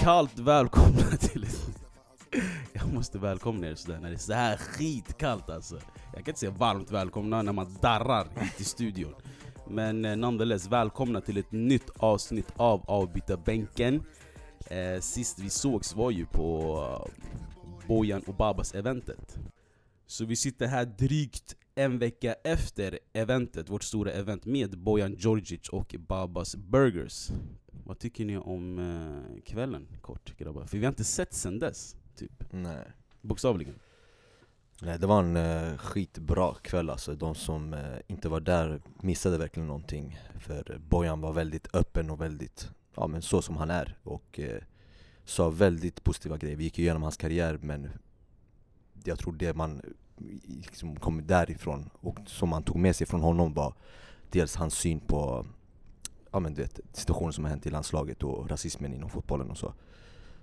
kallt välkomna till Jag måste välkomna er sådär när det är så här skitkallt alltså. Jag kan inte säga varmt välkomna när man darrar hit i studion. Men eh, nonetheless, välkomna till ett nytt avsnitt av Avbytarbänken. Eh, Sist vi sågs var ju på eh, Bojan och Babas eventet. Så vi sitter här drygt en vecka efter eventet, vårt stora event med Bojan Djordjic och Babas Burgers vad tycker ni om eh, kvällen, kort grabbar? För vi har inte sett sen dess, typ. Nej. Bokstavligen. Nej, det var en eh, skitbra kväll alltså. De som eh, inte var där missade verkligen någonting. För Bojan var väldigt öppen och väldigt, ja men så som han är. Och eh, sa väldigt positiva grejer. Vi gick igenom hans karriär men jag tror det man liksom kom därifrån och som man tog med sig från honom var dels hans syn på ja, men du vet, situationer som har hänt i landslaget och rasismen inom fotbollen och så.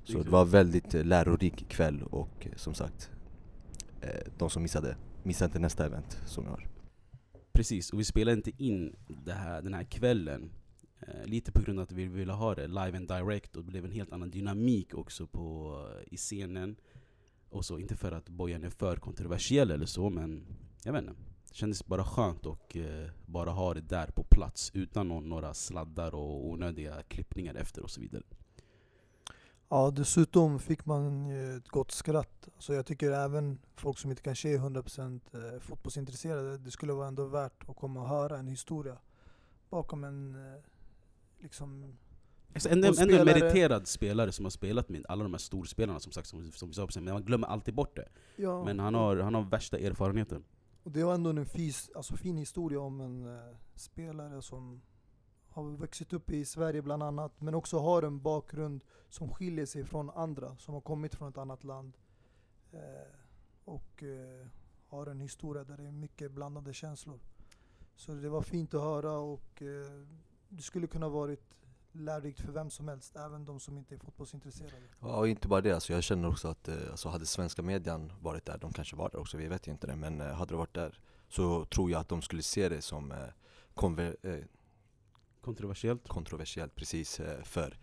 Så det var väldigt eh, lärorik kväll och eh, som sagt, eh, de som missade, missa inte nästa event som jag har. Precis, och vi spelade inte in här, den här kvällen Lite på grund av att vi ville ha det live and direct och det blev en helt annan dynamik också på, i scenen och så, inte för att Bojan är för kontroversiell eller så men jag vet inte kändes bara skönt att eh, bara ha det där på plats utan någon, några sladdar och onödiga klippningar efter och så vidare. Ja, dessutom fick man ett gott skratt. Så jag tycker även folk som inte kanske är 100% eh, fotbollsintresserade, det skulle vara ändå värt att komma och höra en historia bakom en eh, liksom Alltså ändå, ändå en meriterad spelare som har spelat med alla de här storspelarna som sagt, som, som vi sa, men man glömmer alltid bort det. Ja. Men han har, han har värsta erfarenheten. Och det var ändå en fys, alltså fin historia om en eh, spelare som har vuxit upp i Sverige bland annat, men också har en bakgrund som skiljer sig från andra som har kommit från ett annat land. Eh, och eh, har en historia där det är mycket blandade känslor. Så det var fint att höra och eh, det skulle kunna varit lärorikt för vem som helst, även de som inte är fotbollsintresserade. Ja, och inte bara det. Alltså jag känner också att eh, alltså hade svenska median varit där, de kanske var där också, vi vet ju inte det, men eh, hade de varit där så tror jag att de skulle se det som eh, konver kontroversiellt. Kontroversiellt, precis. För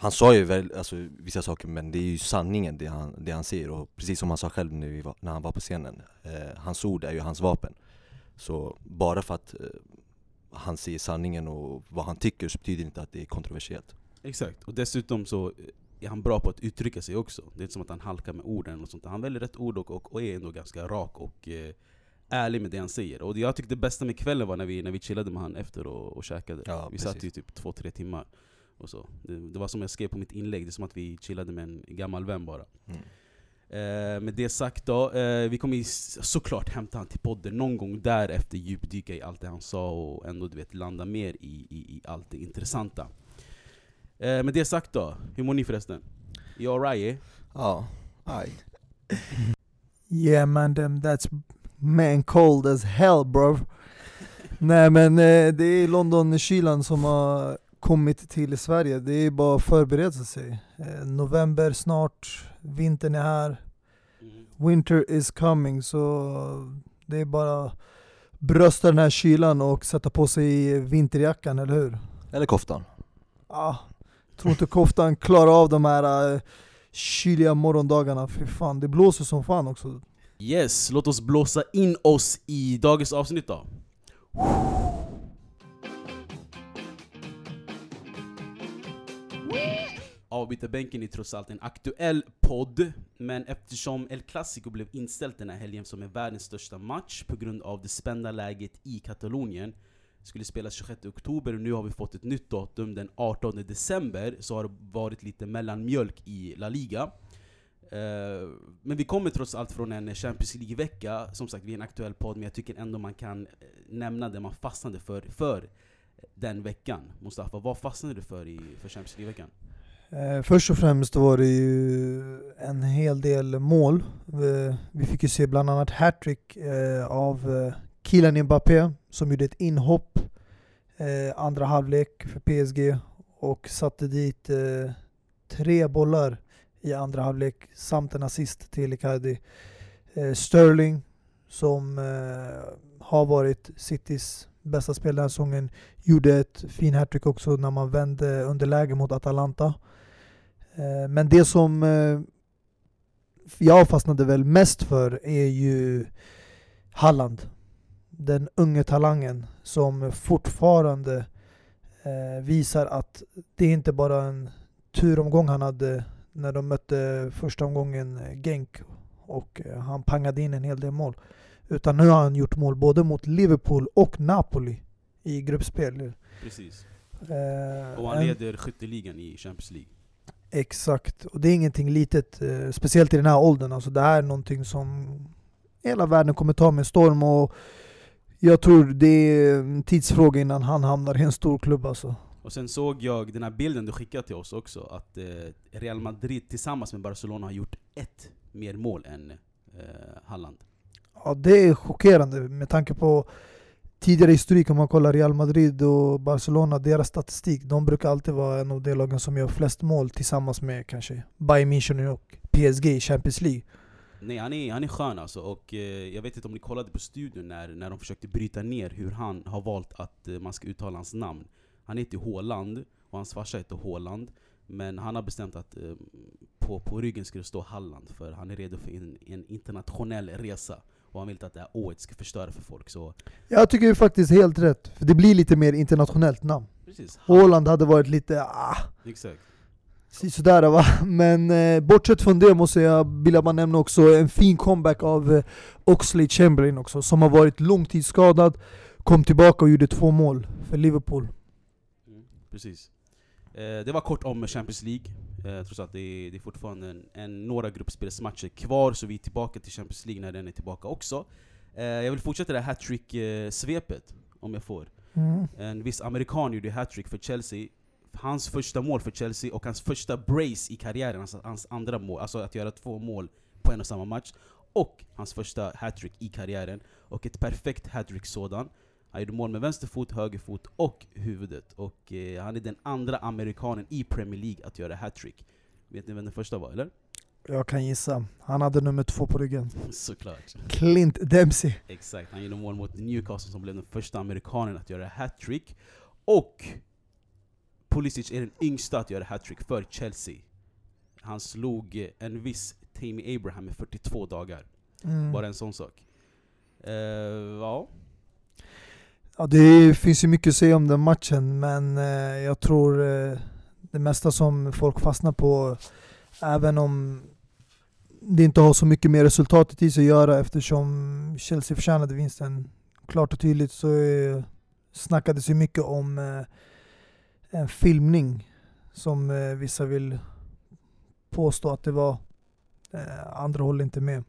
han sa ju väl, alltså, vissa saker, men det är ju sanningen det han, det han säger. Och precis som han sa själv nu när han var på scenen, eh, hans ord är ju hans vapen. Så bara för att eh, han säger sanningen och vad han tycker så betyder inte att det är kontroversiellt. Exakt, och dessutom så är han bra på att uttrycka sig också. Det är inte som att han halkar med orden, och sånt. han väljer rätt ord och, och, och är ändå ganska rak och eh, ärlig med det han säger. Och jag tyckte det bästa med kvällen var när vi, när vi chillade med han efter och, och käkade. Ja, vi satt ju typ två, tre timmar. Och så. Det, det, var som jag skrev på mitt inlägg, det är som att vi chillade med en gammal vän bara. Mm. Eh, med det sagt då, eh, vi kommer såklart hämta han till podden någon gång därefter djupdyka i allt det han sa och ändå du vet, landa mer i, i, i allt det intressanta. Eh, med det sagt då, hur mår ni förresten? Är alright? Ja, aj. Yeah man, them, that's man cold as hell bro. Nej men eh, det är London-kylan som har kommit till Sverige. Det är bara att förbereda sig. Eh, november snart, vintern är här. Mm. Winter is coming, så det är bara brösta den här kylan och sätta på sig vinterjackan, eller hur? Eller koftan. Ja, jag tror inte koftan klarar av de här uh, kyliga morgondagarna. Fy fan, det blåser som fan också. Yes, låt oss blåsa in oss i dagens avsnitt då. Avbytarbänken är trots allt en aktuell podd, men eftersom El Clasico blev inställt den här helgen som är världens största match på grund av det spända läget i Katalonien skulle spelas 26 oktober och nu har vi fått ett nytt datum. Den 18 december så har det varit lite mellanmjölk i La Liga. Eh, men vi kommer trots allt från en Champions League-vecka, som sagt vi är en aktuell podd men jag tycker ändå man kan eh, nämna det man fastnade för, för den veckan. Mustafa, vad fastnade du för i för Champions League-veckan? Eh, först och främst var det ju en hel del mål. Vi, vi fick ju se bland annat hattrick eh, av eh, Kylian Mbappé som gjorde ett inhopp eh, andra halvlek för PSG och satte dit eh, tre bollar i andra halvlek samt en assist till Icardi. Eh, Sterling som eh, har varit Citys bästa spelare den här säsongen gjorde ett fin hattrick också när man vände underläge mot Atalanta. Eh, Men det som eh, jag fastnade väl mest för är ju Halland. Den unge talangen som fortfarande eh, visar att det är inte bara en turomgång han hade när de mötte första omgången Genk och han pangade in en hel del mål. Utan nu har han gjort mål både mot Liverpool och Napoli i gruppspel. Precis. Eh, Och han en- leder skytteligan i Champions League. Exakt, och det är ingenting litet, eh, speciellt i den här åldern. Alltså det här är någonting som hela världen kommer ta med storm och jag tror det är en tidsfråga innan han hamnar i en stor klubb alltså. Och sen såg jag den här bilden du skickade till oss också, att eh, Real Madrid tillsammans med Barcelona har gjort ett mer mål än eh, Halland. Ja, det är chockerande med tanke på tidigare historik om man kollar Real Madrid och Barcelona, deras statistik. De brukar alltid vara en av de lagen som gör flest mål tillsammans med kanske Bayern München och PSG i Champions League. Nej, han är, han är skön alltså. Och eh, jag vet inte om ni kollade på studion när, när de försökte bryta ner hur han har valt att eh, man ska uttala hans namn. Han heter Håland, och hans farsa heter Håland. Men han har bestämt att eh, på, på ryggen ska det stå Halland, för han är redo för en, en internationell resa. Och han vill inte att det här ået ska förstöra för folk. Så Jag tycker faktiskt helt rätt, för det blir lite mer internationellt namn. precis, Åland hade varit lite ah, Exakt. sådär va. Men eh, bortsett från det måste jag vilja bara nämna också en fin comeback av eh, Oxley Chamberlain också, som har varit långtidsskadad, kom tillbaka och gjorde två mål för Liverpool. Mm, precis. Eh, det var kort om Champions League. Eh, trots att det är, det är fortfarande en, en, några gruppspelsmatcher kvar, så vi är tillbaka till Champions League när den är tillbaka också. Eh, jag vill fortsätta det här hattrick-svepet, om jag får. Mm. En viss amerikan gjorde hattrick för Chelsea. Hans första mål för Chelsea och hans första brace i karriären, alltså hans andra mål, alltså att göra två mål på en och samma match. Och hans första hattrick i karriären. Och ett perfekt hattrick sådan. Han gjorde mål med vänster fot, höger fot och huvudet. Och eh, han är den andra amerikanen i Premier League att göra hattrick. Vet ni vem den första var, eller? Jag kan gissa. Han hade nummer två på ryggen. Såklart. Clint Dempsey. Exakt, han gjorde mål mot Newcastle som blev den första amerikanen att göra hattrick. Och Pulisic är den yngsta att göra hattrick för Chelsea. Han slog eh, en viss Tammy Abraham med 42 dagar. Mm. Bara en sån sak. Eh, ja, Ja, det finns ju mycket att säga om den matchen, men eh, jag tror eh, det mesta som folk fastnar på, även om det inte har så mycket med resultatet i sig att göra eftersom Chelsea förtjänade vinsten klart och tydligt så eh, snackades ju mycket om eh, en filmning som eh, vissa vill påstå att det var. Eh, andra håller inte med.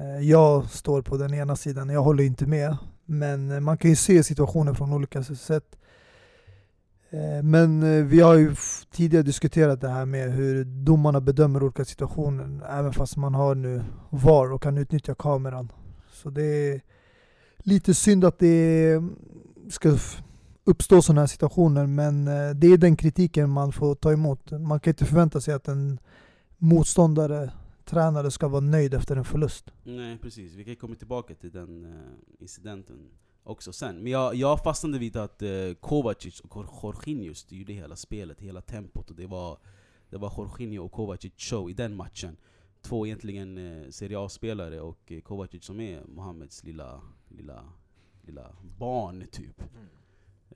Eh, jag står på den ena sidan, jag håller inte med. Men eh, man kan ju se situationen från olika sätt. Eh, men vi har ju tidigare diskuterat det här med hur domarna bedömer olika situationer. Även fast man har nu VAR och kan utnyttja kameran. Så det är lite synd att det mm, ska uppstå sådana här situationer. Men det är den kritiken man får ta emot. Man kan inte förvänta sig att en motståndare, tränare ska vara nöjd efter en förlust. Nej precis, vi kan komma tillbaka till den eh, incidenten också sen. Men jag, jag fastnade vid att eh, Kovacic och Jorginho styrde hela spelet, hela tempot. Och det var, det var Jorginho och Kovacic show i den matchen. Två egentligen eh, Serie A-spelare och Kovacic som är Mohammeds lilla, lilla, lilla barn typ.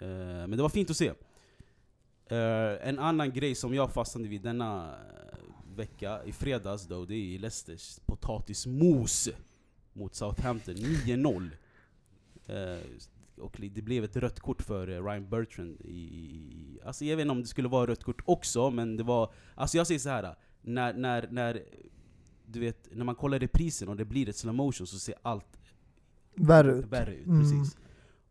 Eh, men det var fint att se. En annan grej som jag fastnade vid denna vecka, i fredags då, det är Leicesters potatismos mot Southampton, 9-0. Eh, och det blev ett rött kort för eh, Ryan Bertrand. I, i, alltså jag vet inte om det skulle vara rött kort också, men det var... Alltså jag säger så här. När, när, när, du vet, när man kollar reprisen och det blir ett slow motion så ser allt Värre ut. värre ut. Mm. Precis.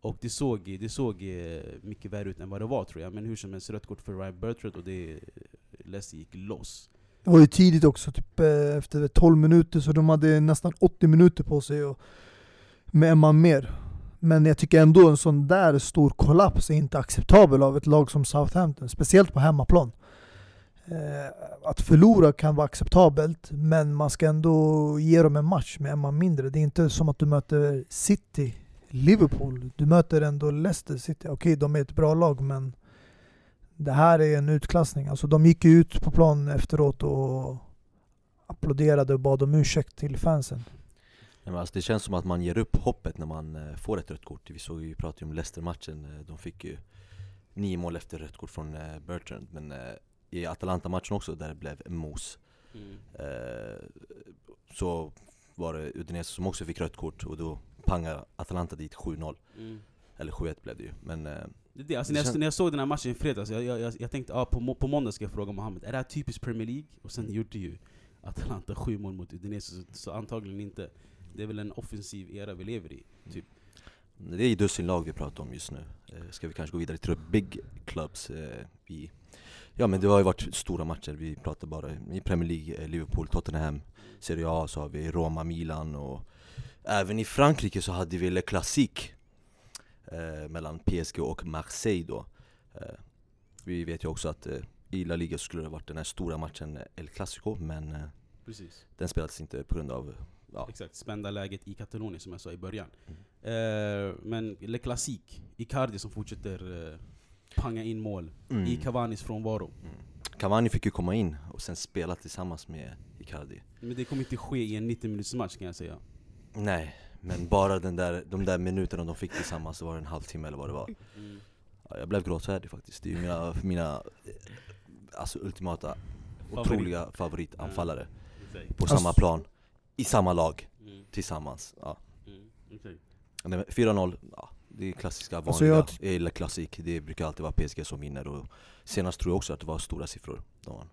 Och det såg, det såg eh, mycket värre ut än vad det var tror jag. Men hur som helst, rött kort för Ryan Bertrand och det Leicester gick loss. Det var ju tidigt också, typ eh, efter 12 minuter, så de hade nästan 80 minuter på sig och med en man mer. Men jag tycker ändå en sån där stor kollaps är inte acceptabel av ett lag som Southampton, speciellt på hemmaplan. Eh, att förlora kan vara acceptabelt, men man ska ändå ge dem en match med en man mindre. Det är inte som att du möter City, Liverpool. Du möter ändå Leicester City. Okej, de är ett bra lag, men det här är en utklassning. Alltså de gick ju ut på plan efteråt och applåderade och bad om ursäkt till fansen. Nej, men alltså det känns som att man ger upp hoppet när man eh, får ett rött kort. Vi såg vi pratade ju om Leicester-matchen, eh, de fick ju nio mål efter rött kort från eh, Bertrand. Men i Atalanta-matchen också, där det blev mos, Mm. så var det Udinese som också fick rött kort och då pangade Atalanta dit 7-0. Mm. Eller 7-1 blev det ju. Men eh, Det, alltså, Det när, jag, när jag såg den här matchen i fredags, jag, jag, jag, tänkte ah, på, på måndag ska jag fråga Mohammed, är det här typiskt Premier League? Och sen gjorde ju Atalanta sju mål mot Udinese, så, så antagligen inte. Det är väl en offensiv era vi lever i. Typ. det är ju dussin lag vi pratar om just nu. Eh, ska vi kanske gå vidare till big clubs eh, i Ja men det har ju varit stora matcher, vi pratar bara i Premier League, eh, Liverpool, Tottenham, Serie A så har vi Roma, Milan och även i Frankrike så hade vi Le Classique eh, mellan PSG och Marseille då. Eh, vi vet ju också att eh, i La Liga skulle det varit den här stora matchen El Clasico men Precis. den spelades inte på grund av ja, Exakt, spända läget i Katalonien som jag sa i början. Mm. Men Le Classique, Icardi som fortsätter panga in mål mm. i Cavanis frånvaro. Mm. Cavani fick ju komma in och sen spela tillsammans med Icardi. Men det kommer inte ske i en 90 minuters match kan jag säga. Nej, men bara den där, de där minuterna de fick tillsammans, så var det en halvtimme eller vad det var. Mm. Ja, jag blev gråtfärdig faktiskt. Det är ju mina, mina eh, alltså ultimata, Favorit. otroliga favoritanfallare. Exakt. På Alltså- samma plan, i samma lag, Mm. tillsammans. Ja. Mm. Men 4-0, ja, det är klassiska vanliga, Alltså jag eller klassik. Det brukar alltid vara PSG som vinner. Och senast tror jag också att det var stora siffror. De vann.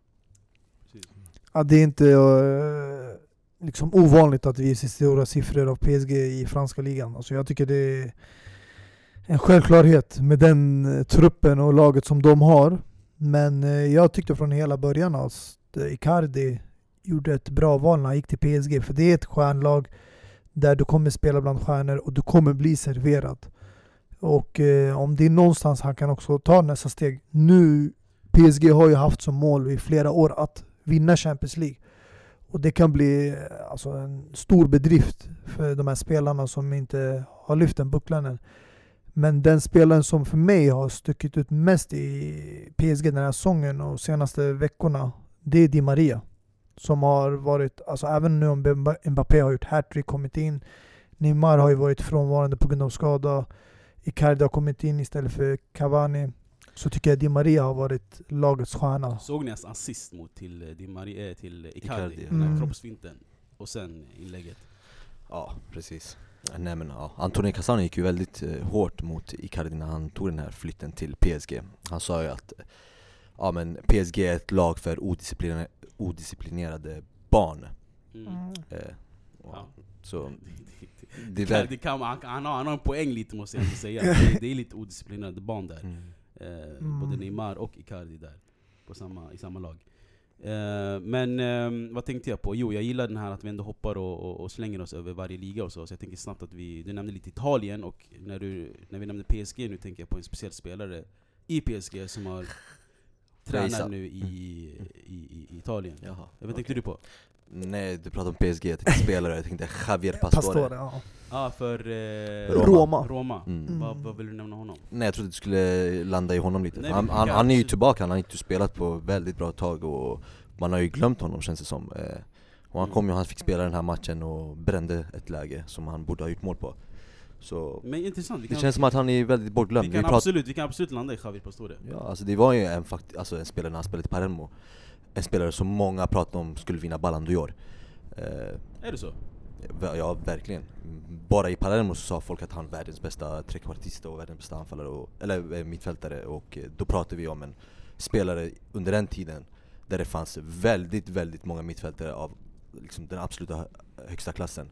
Ja, det är inte eh, liksom ovanligt att vi ser stora siffror av PSG i franska ligan. Alltså jag tycker det är en självklarhet med den eh, truppen och laget som de har. Men eh, jag tyckte från hela början att eh, Icardi gjorde ett bra val när han gick till PSG. För det är ett stjärnlag där du kommer spela bland stjärnor och du kommer bli serverad. Och eh, om det är någonstans han kan också ta nästa steg. Nu, PSG har ju haft som mål i flera år att vinna Champions League. Och det kan bli alltså, en stor bedrift för de här spelarna som inte har lyft den bucklan än. Men den spelaren som för mig har stuckit ut mest i PSG den här säsongen och senaste veckorna, det är Di Maria. Som har varit, alltså även nu om Mbappé har gjort hattrick, kommit in. Neymar har ju varit frånvarande på grund av skada. Icardi har kommit in istället för Cavani. Så tycker jag Di Maria har varit lagets stjärna. Såg ni hans assist mot till, eh, Di Maria, eh, till Icardi? Icardi, Mm. kroppsfinten. Och sen inlägget. Ja, precis. Nej men ja, Antonio Cassano gick ju väldigt eh, hårt mot Icardi när han tog den här flytten till PSG. Han sa ju att eh, ja, men PSG är ett lag för odisciplinerade, odisciplinerade barn. Mm. Eh, och, Ja. Så det Det där, det kan, han, han, har, han har en poäng lite måste jag säga. Det, det är lite odisciplinerade barn där. mm. Eh, Mm. Både Neymar och Icardi där. På samma, I samma lag. Eh, men eh, vad tänkte jag på? Jo, jag gillar den här att vi ändå hoppar och, och, och slänger oss över varje liga och så. Så jag tänker snabbt att vi, du nämnde lite Italien och när, du, när vi nämnde PSG nu tänker jag på en speciell spelare i PSG som har tränar Reisa. nu i, i, i, Italien. Jaha, Vad tänkte okej. du på? Nej, du pratade om PSG, jag tänkte spelare, jag tänkte Javier Pastore. Pastore, ja. ah, för eh, Roma. Roma. Roma. Mm. Mm. Vad, vad vill du nämna honom? Nej jag trodde du skulle landa i honom lite. Nej, han, han, han är ju tillbaka, han har inte spelat på väldigt bra tag och man har ju glömt honom känns det som. Eh, och han Mm. kom ju, han fick spela den här matchen och brände ett läge som han borde ha gjort mål på. Så Men intressant, vi det kan, känns som att han är väldigt bortglömd. vi kan, pratar- absolut, vi kan absolut landa i Javier Pastore. Ja, alltså det var ju en, fakt- alltså en spelare när han spelade i Palermo. En spelare som många pratade om skulle vinna Ballon d'Or. Eh, Är det så? Ja, verkligen. Bara i Palermo så sa folk att han är världens bästa trekvartista och världens bästa anfallare, och, eller eh, mittfältare. Och eh, då pratar vi om en spelare under den tiden där det fanns väldigt, väldigt många mittfältare av liksom, den absoluta hö- högsta klassen.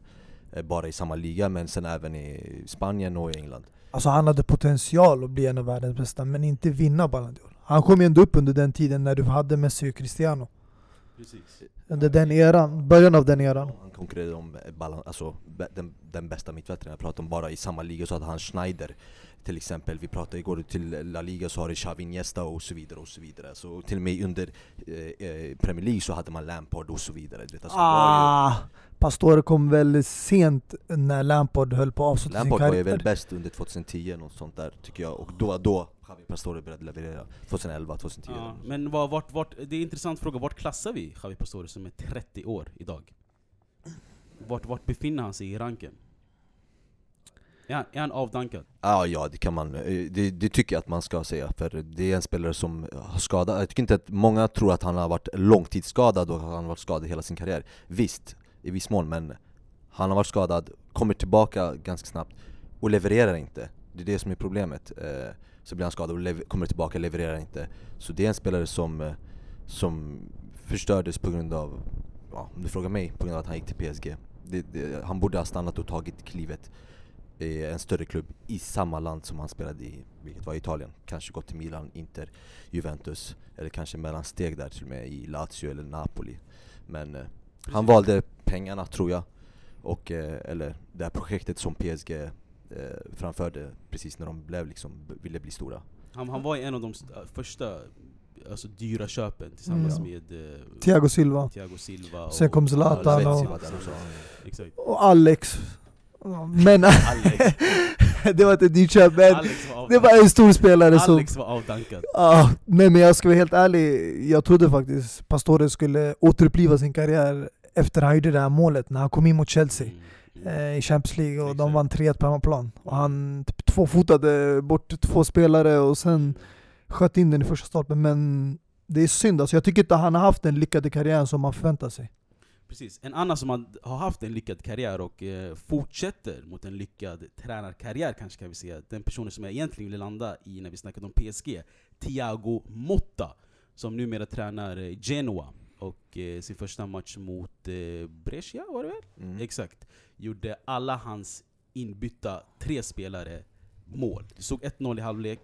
Eh, Bara i samma liga, men sen även i Spanien och i England. Alltså han hade potential att bli en av världens bästa, men inte vinna Ballon d'Or. Han kom ju ändå upp under den tiden när du hade Messi och Cristiano. Precis. Under den eran, början av den eran. Han konkurrerade om eh, Ballon, alltså, den, den bästa mittfältaren. Jag pratar om bara i samma liga så hade han Schneider till exempel. Vi pratade igår till La Liga så har det Xavi Iniesta och så vidare och så vidare. Så till och med under eh, eh, Premier League så hade man Lampard och så vidare. Du vet, alltså, det var Ah, Pastore kom väldigt sent när Lampard höll på att ju, avsluta sin Lampard var ju karriär. väl bäst under 2010, något sånt där tycker jag. Och då, då Javi Pastore började leverera 2011, 2010. Ja, men vad, vart, vart, det är en intressant fråga, vart klassar vi Javi Pastore som är 30 år idag? Vart, vart befinner han sig i ranken? Är han, är han avdankad? Ja, ja det kan man, eh, det, det tycker jag att man ska säga, för det är en spelare som har skadat, jag tycker inte att många tror att han har varit långtidsskadad och att han har varit skadad hela sin karriär. Visst, i viss mån, men han har varit skadad, kommer tillbaka ganska snabbt och levererar inte. Det är det som är problemet eh, Så blir han skadad och kommer tillbaka, och levererar inte. Så det är en spelare som, eh, som förstördes på grund av, ja, om du frågar mig, på grund av att han gick till PSG det, det, Han borde ha stannat och tagit klivet i en större klubb i samma land som han spelade i, vilket var Italien. Kanske gått till Milan, Inter, Juventus, eller kanske mellansteg där till och med i Lazio eller Napoli. Men eh, han valde pengarna tror jag, och, eh, eller det här projektet som PSG eh, framförde precis när de blev liksom, ville bli stora. Han, han var en av de st- första alltså, dyra köpen tillsammans Mm. med eh, Thiago Silva. Thiago Silva Sen kom Zlatan och- också. Exakt. Och Alex. Men det var inte köp, men var det var en stor spelare som... Alex var avdankad. Ah, nej men jag ska vara helt ärlig, jag trodde faktiskt Pastore skulle återuppliva sin karriär efter han gjorde det här målet när han kom in mot Chelsea Mm, mm. eh, i Champions League och de Exakt. vann 3-1 på hemmaplan. Och han typ tvåfotade bort två spelare och sen sköt in den i första stolpen. Men det är synd alltså, jag tycker inte han har haft den lyckade karriären som man förväntar sig. Precis. En annan som har- haft en lyckad karriär och eh, fortsätter mot en lyckad tränarkarriär kanske kan vi säga. Den personen som jag egentligen ville landa i när vi snackade om PSG. Thiago Motta. Som numera tränar eh, Genoa. Och eh, sin första match mot eh, Brescia var det väl? Mm. Exakt. Gjorde alla hans inbytta tre spelare mål. Det såg 1-0 i halvlek.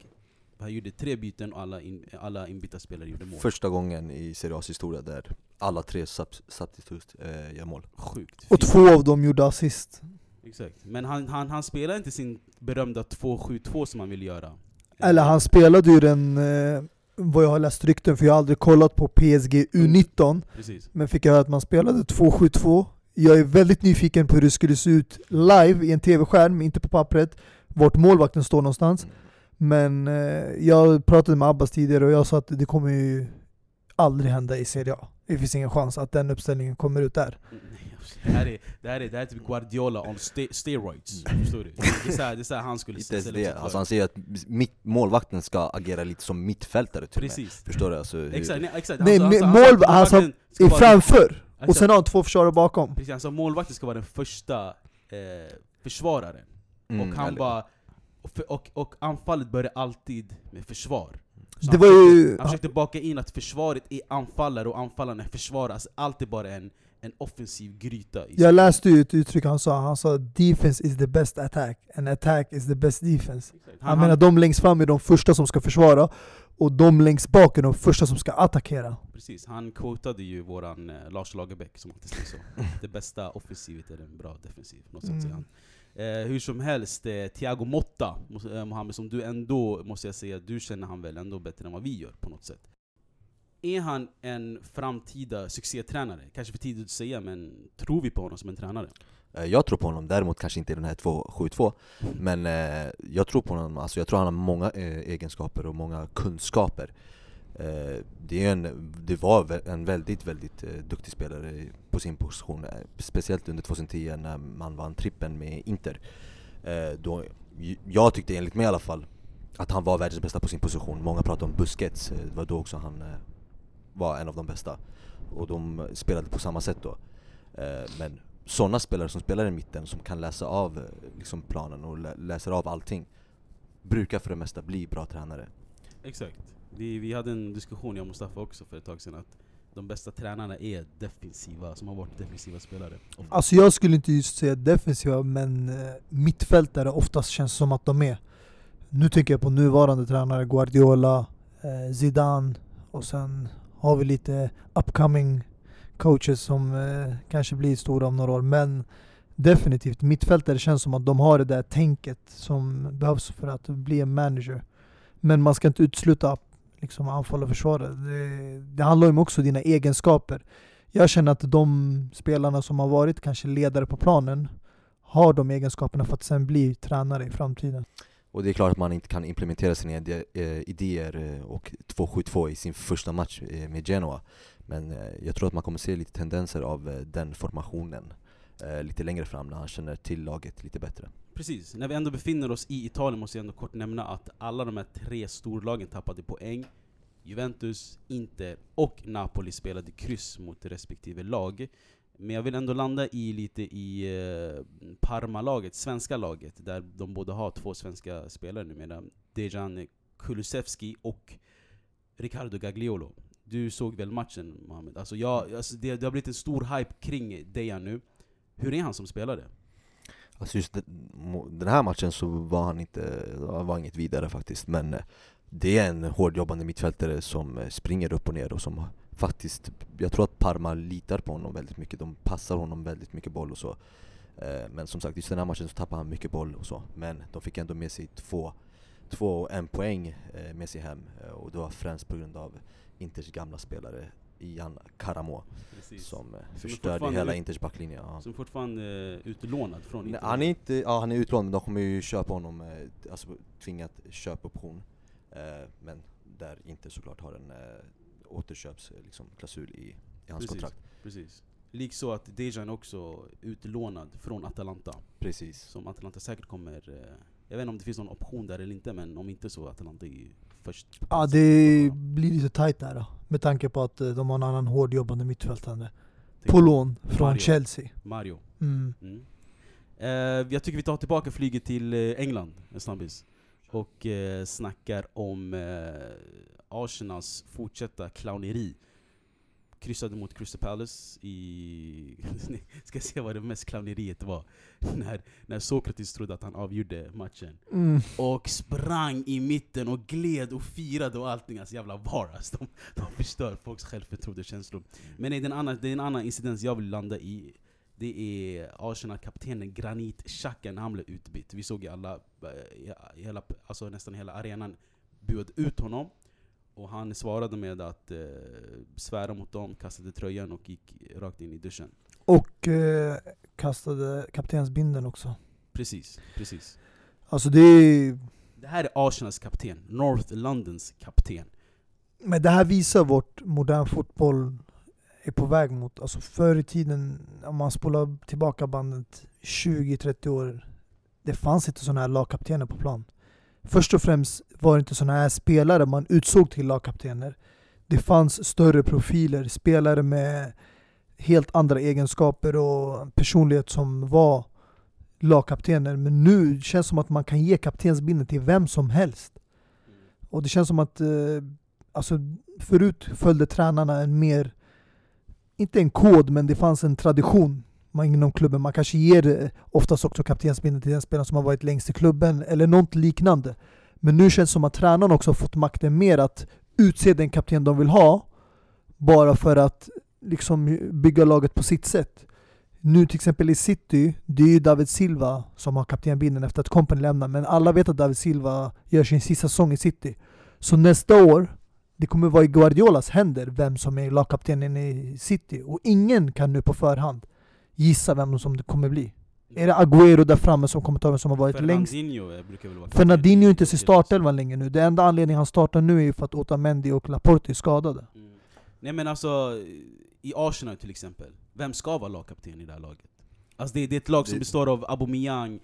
Han gjorde tre byten och alla, in, alla inbytta spelare gjorde mål. Första gången i Serie A's historia där alla tre sub- substitut eh, gör mål. Sjukt. Och två av dem gjorde assist. Exakt. Men han, han, han spelar inte sin berömda 2-7-2 som han vill göra. Eller han spelade ju den, eh, vad jag har läst rykten, för jag har aldrig kollat på PSG U19. Precis. Men fick jag höra att man spelade 2-7-2. Jag är väldigt nyfiken på hur det skulle se ut live i en tv-skärm, inte på pappret, vart målvakten står någonstans. Men eh, jag pratade med Abbas tidigare och jag sa att det kommer ju aldrig hända i Serie A. Det finns ingen chans att den uppställningen kommer ut där. Nej, alltså, Det här är, det här är, det här är typ Guardiola on ste steroids. Förstår du? Det är så här, det är så här han skulle Inte ens ställa det, upp alltså han säger att mitt, målvakten ska agera lite som mittfältare till och med. Precis. Förstår du? Alltså, hur- Exakt, nej, exakt. Nej, men sa- mål- sa- han sa- målvakten ska I vara- framför! Och Exakt. sen har han två försvarare bakom. Precis, han sa målvakten ska vara den första eh, försvararen. Mm, och han bara... Och, och, och anfallet börjar alltid med försvar. Så Det han var försökte, ju... Han försökte baka in att försvaret är anfallare och anfallaren är försvarare. Alltså allt är bara en, en offensiv gryta. Jag läste ju ett uttryck han sa, han sa 'Defense is the best attack, and attack is the best defense' Exakt. Han menar de längst fram är de första som ska försvara, och de längst bak är de första som ska attackera. Precis, han quotade ju våran eh, Lars Lagerbäck som alltid säger så. Det bästa offensivet är en bra defensiv, något säger Mm. han. Eh, hur som helst, eh, Thiago Motta, eh, Mohamed, som du ändå, måste jag säga, du känner han väl ändå bättre än vad vi gör på något sätt. Är han en framtida succétränare? Kanske för tidigt att säga, men tror vi på honom som en tränare? Eh, jag tror på honom, däremot kanske inte i den här 2-7-2 Men eh, jag tror på honom, alltså jag tror han har många eh, egenskaper och många kunskaper eh, Eh, det, är en, det var en väldigt, väldigt eh, duktig spelare på sin position eh, Speciellt under 2010 när man vann trippen med Inter. Då, Jag tyckte enligt mig i alla fall att han var världens bästa på sin position. Många pratade om Busquets, det var då också han var en av de bästa. Och de spelade på samma sätt då. Men sådana spelare som spelar i mitten, som kan läsa av liksom planen och läser av allting Brukar för det mesta bli bra tränare. Exakt. Vi, vi hade en diskussion, jag och Mustafa också för ett tag sedan, att de bästa tränarna är defensiva, som har varit defensiva spelare. Ofta. Alltså jag skulle inte just säga defensiva, men eh, mittfältare oftast känns som att de är. Nu tänker jag på nuvarande tränare, Guardiola, eh, Zidane, och sen har vi lite upcoming coaches som eh, kanske blir stora om några år. Men definitivt, mittfältare känns som att de har det där tänket som behövs för att bli en manager. Men man ska inte utesluta liksom, anfall och försvara. Det, det handlar ju också om dina egenskaper. Jag känner att de spelarna som har varit kanske ledare på planen har de egenskaperna för att sen bli tränare i framtiden. Och det är klart att man inte kan implementera sina eh, idéer eh, och 2-7-2 i sin första match eh, med Genoa. Men jag tror att man kommer se lite tendenser av den formationen eh, lite längre fram när han känner till laget lite bättre. Precis, när vi ändå befinner oss i Italien måste jag ändå kort nämna att alla de här tre storlagen tappade poäng. Juventus, Inter och Napoli spelade kryss mot respektive lag. Men jag vill ändå landa i lite i eh, Parma-laget, svenska laget, där de både har två svenska spelare numera. Dejan Kulusevski och Ricardo Gagliolo. Du såg väl matchen Mohamed? Alltså jag, alltså det, det har blivit en stor hype kring Dejan nu. Hur är han som spelare? Alltså just den, här matchen så var han inte, var inget vidare faktiskt. Men eh, det är en hårdjobbande mittfältare som eh, springer upp och ner och som faktiskt, jag tror att Parma litar på honom väldigt mycket, de passar honom väldigt mycket boll och så. Eh, men som sagt, just den här matchen så tappade han mycket boll och så. Men de fick ändå med sig två, två och en poäng med sig hem. Och det var främst på grund av Inters gamla spelare. Ian Karamo Precis. som eh, är förstörde hela Inters backlinje ja. Som fortfarande är utlånad från Nej, Inter. han är inte, ja han är utlånad men de kommer ju köpa honom, eh, alltså tvingat köpoption eh, Men där inte såklart har en återköpsklausul liksom, i, i hans Precis. kontrakt Precis. Likså att Dejan också utlånad från Atalanta. Precis Som Atalanta säkert kommer... Jag vet inte om det finns någon option där eller inte, men om inte så Atalanta är först Ja det blir lite tight där då. Med tanke på att eh, de har en annan hårdjobbande mittfältare. På lån från Mario. Chelsea. Mario. Mm. Mm. Eh, jag tycker vi tar tillbaka flyget till eh, England en snabbis. Och eh, snackar om eh, Arsenals fortsatta clowneri. Kryssade mot Crystal Palace i... Ska se vad det mest clowneriet var. när, när Sokrates trodde att han avgjorde matchen. Mm. Och sprang i mitten och gled och firade och allting. Alltså jävla VAR alltså. De, de förstör folks självförtroende och känslor. Men nej, det, är en annan, det är en annan incidens jag vill landa i. Det är Arsenal-kaptenen Granit Xhaka när han blev utbytt. Vi såg ju alla, eh, i- i hela, alltså nästan hela arenan buade ut honom. Och han svarade med att eh, svära mot dem, kastade tröjan och gick rakt in i duschen. Och eh, kastade kaptensbindeln också. Precis, precis. Alltså det är, Det här är Arsenals kapten, North Londons kapten. Men det här visar vart modern fotboll är på väg mot. Alltså förr i tiden, om man spolar tillbaka bandet 20-30 år, det fanns inte sådana här lagkaptener på plan. Först och främst var det inte sådana här spelare man utsåg till lagkaptener. Det fanns större profiler, spelare med helt andra egenskaper och personlighet som var lagkaptener. Men nu känns det som att man kan ge kaptensbindeln till vem som helst. Och det känns som att eh, alltså, förut följde tränarna en mer, inte en kod, men det fanns en tradition man, inom klubben. Man kanske ger eh, oftast också kaptensbindeln till den spelaren som har varit längst i klubben, eller något liknande. Men nu känns det som att tränarna också har fått makten mer att utse den kapten de vill ha, bara för att liksom bygga laget på sitt sätt. Nu till exempel i City, det är ju David Silva som har kaptenbindeln efter att Company lämnar, men alla vet att David Silva gör sin sista säsong i City. Så nästa år, det kommer vara i Guardiolas händer vem som är lagkaptenen i City. Och ingen kan nu på förhand gissa vem som det kommer bli. Är det Agüero där framme som kommer ta över som har varit längst? Fernandinho eh, brukar väl vara Fernandinho är inte i kapten. startelvan längre nu. Det enda anledningen han startar nu är ju för att Otamendi och Laporte är skadade. Mm. Nej men alltså, i Arsenal till exempel, vem ska vara lagkapten i det här laget? Alltså det, det är ett lag som Det- består av Aubameyang,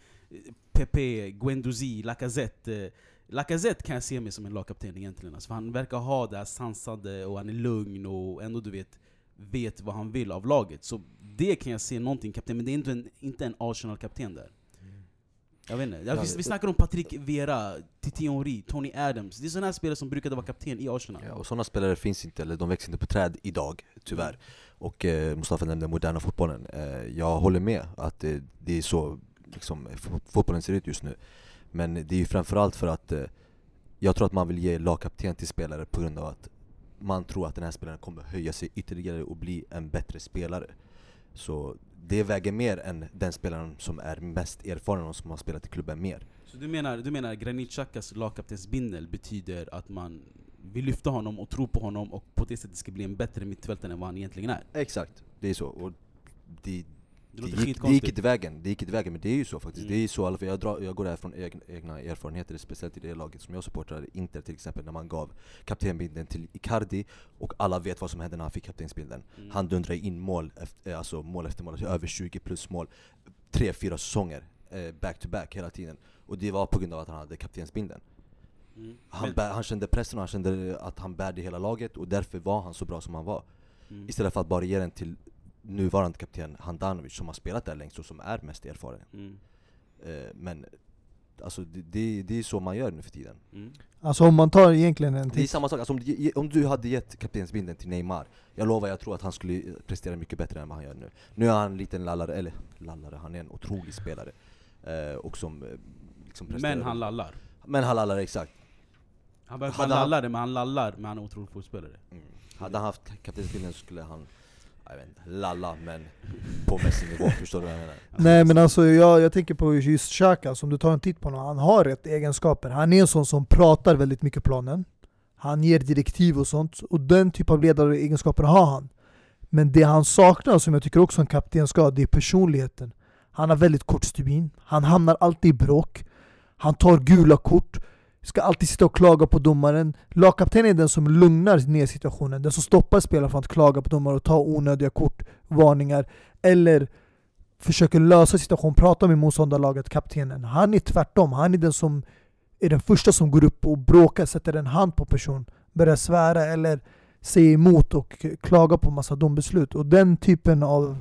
Pepe, Guendouzi, Lacazette. Lacazette kan jag se mig som en lagkapten egentligen, alltså, för han verkar ha det här sansade och han är lugn och ändå du vet, vet vad han vill av laget. Så det kan jag se någonting kapten, men det är inte en, inte en Arsenal-kapten där. Jag vet inte. Ja, vi, vi snackar om Patrick Vera, Titi Henry, Tony Adams. Det är sådana spelare som brukade vara kapten i Arsenal. Ja, och sådana spelare finns inte, eller de växer inte på träd idag, tyvärr. Och eh, Mustafa nämnde moderna fotbollen. Eh, jag håller med att eh, det är så liksom, fo- fotbollen ser ut just nu. Men det är ju framförallt för att eh, jag tror att man vill ge lagkapten till spelare på grund av att man tror att den här spelaren kommer höja sig ytterligare och bli en bättre spelare. Så det väger mer än den spelaren som är mest erfaren och som har spelat i klubben mer. Så du menar, du menar Granit Xhakas lagkaptensbindel betyder att man vill lyfta honom och tro på honom och på det sättet ska bli en bättre mittfältare än vad han egentligen är? Exakt, det är så. Och det, Det det gick, det gick inte vägen, det gick inte vägen, men det är ju så faktiskt. Mm. Det är ju så, fall, jag, drar, jag går där från egna, egna erfarenheter, speciellt i det laget som jag supportrade, Inter till exempel, när man gav kaptenbilden till Icardi, och alla vet vad som hände när han fick kaptensbilden. Mm. Han dundrade in mål efter, alltså mål efter mål, alltså över 20 plus mål, tre, fyra säsonger, eh, back hela tiden. Och det var på grund av att han hade kaptensbilden. Mm. Han, bär, han kände pressen och han kände att han bärde hela laget, och därför var han så bra som han var. Mm. Istället för att bara ge den till nuvarande kapten Handanovic som har spelat där längst och som är mest erfaren. Mm. Eh, men alltså det, det, det är så man gör nu för tiden. Mm. Alltså om man tar egentligen en Det är titt samma sak, alltså, om, du, om du hade gett kaptensbilden till Neymar, jag lovar jag tror att han skulle prestera mycket bättre än vad han gör nu. Nu är han en liten lallare, eller lallare, han är en otrolig spelare. Eh, och som eh, liksom presterar Men han lallar. Men han lallar, exakt. Han behöver han- lalla det, men han lallar, men han är otrolig fotbollsspelare. Mm. Hade han haft kaptensbilden så skulle han, jag vet inte, lalla men på Messi-nivå, förstår du vad jag menar? Nej men alltså jag, jag tänker på just Xhaka, om du tar en titt på honom, han har rätt egenskaper. Han är en sån som pratar väldigt mycket planen. Han ger direktiv och sånt, och den typ av ledaregenskaper har han. Men det han saknar, som jag tycker också en kapten ska, det är personligheten. Han har väldigt kort stubin, han hamnar alltid i bråk, han tar gula kort, ska alltid sitta och klaga på domaren. Lagkaptenen är den som lugnar ner situationen, den som stoppar spelaren från att klaga på domaren och ta onödiga kort, varningar, eller försöker lösa situationen, prata med motståndarlaget, kaptenen. Han är tvärtom, han är den som är den första som går upp och bråkar, sätter en hand på person, börjar svära eller säger emot och klagar på massa dombeslut. Och den typen av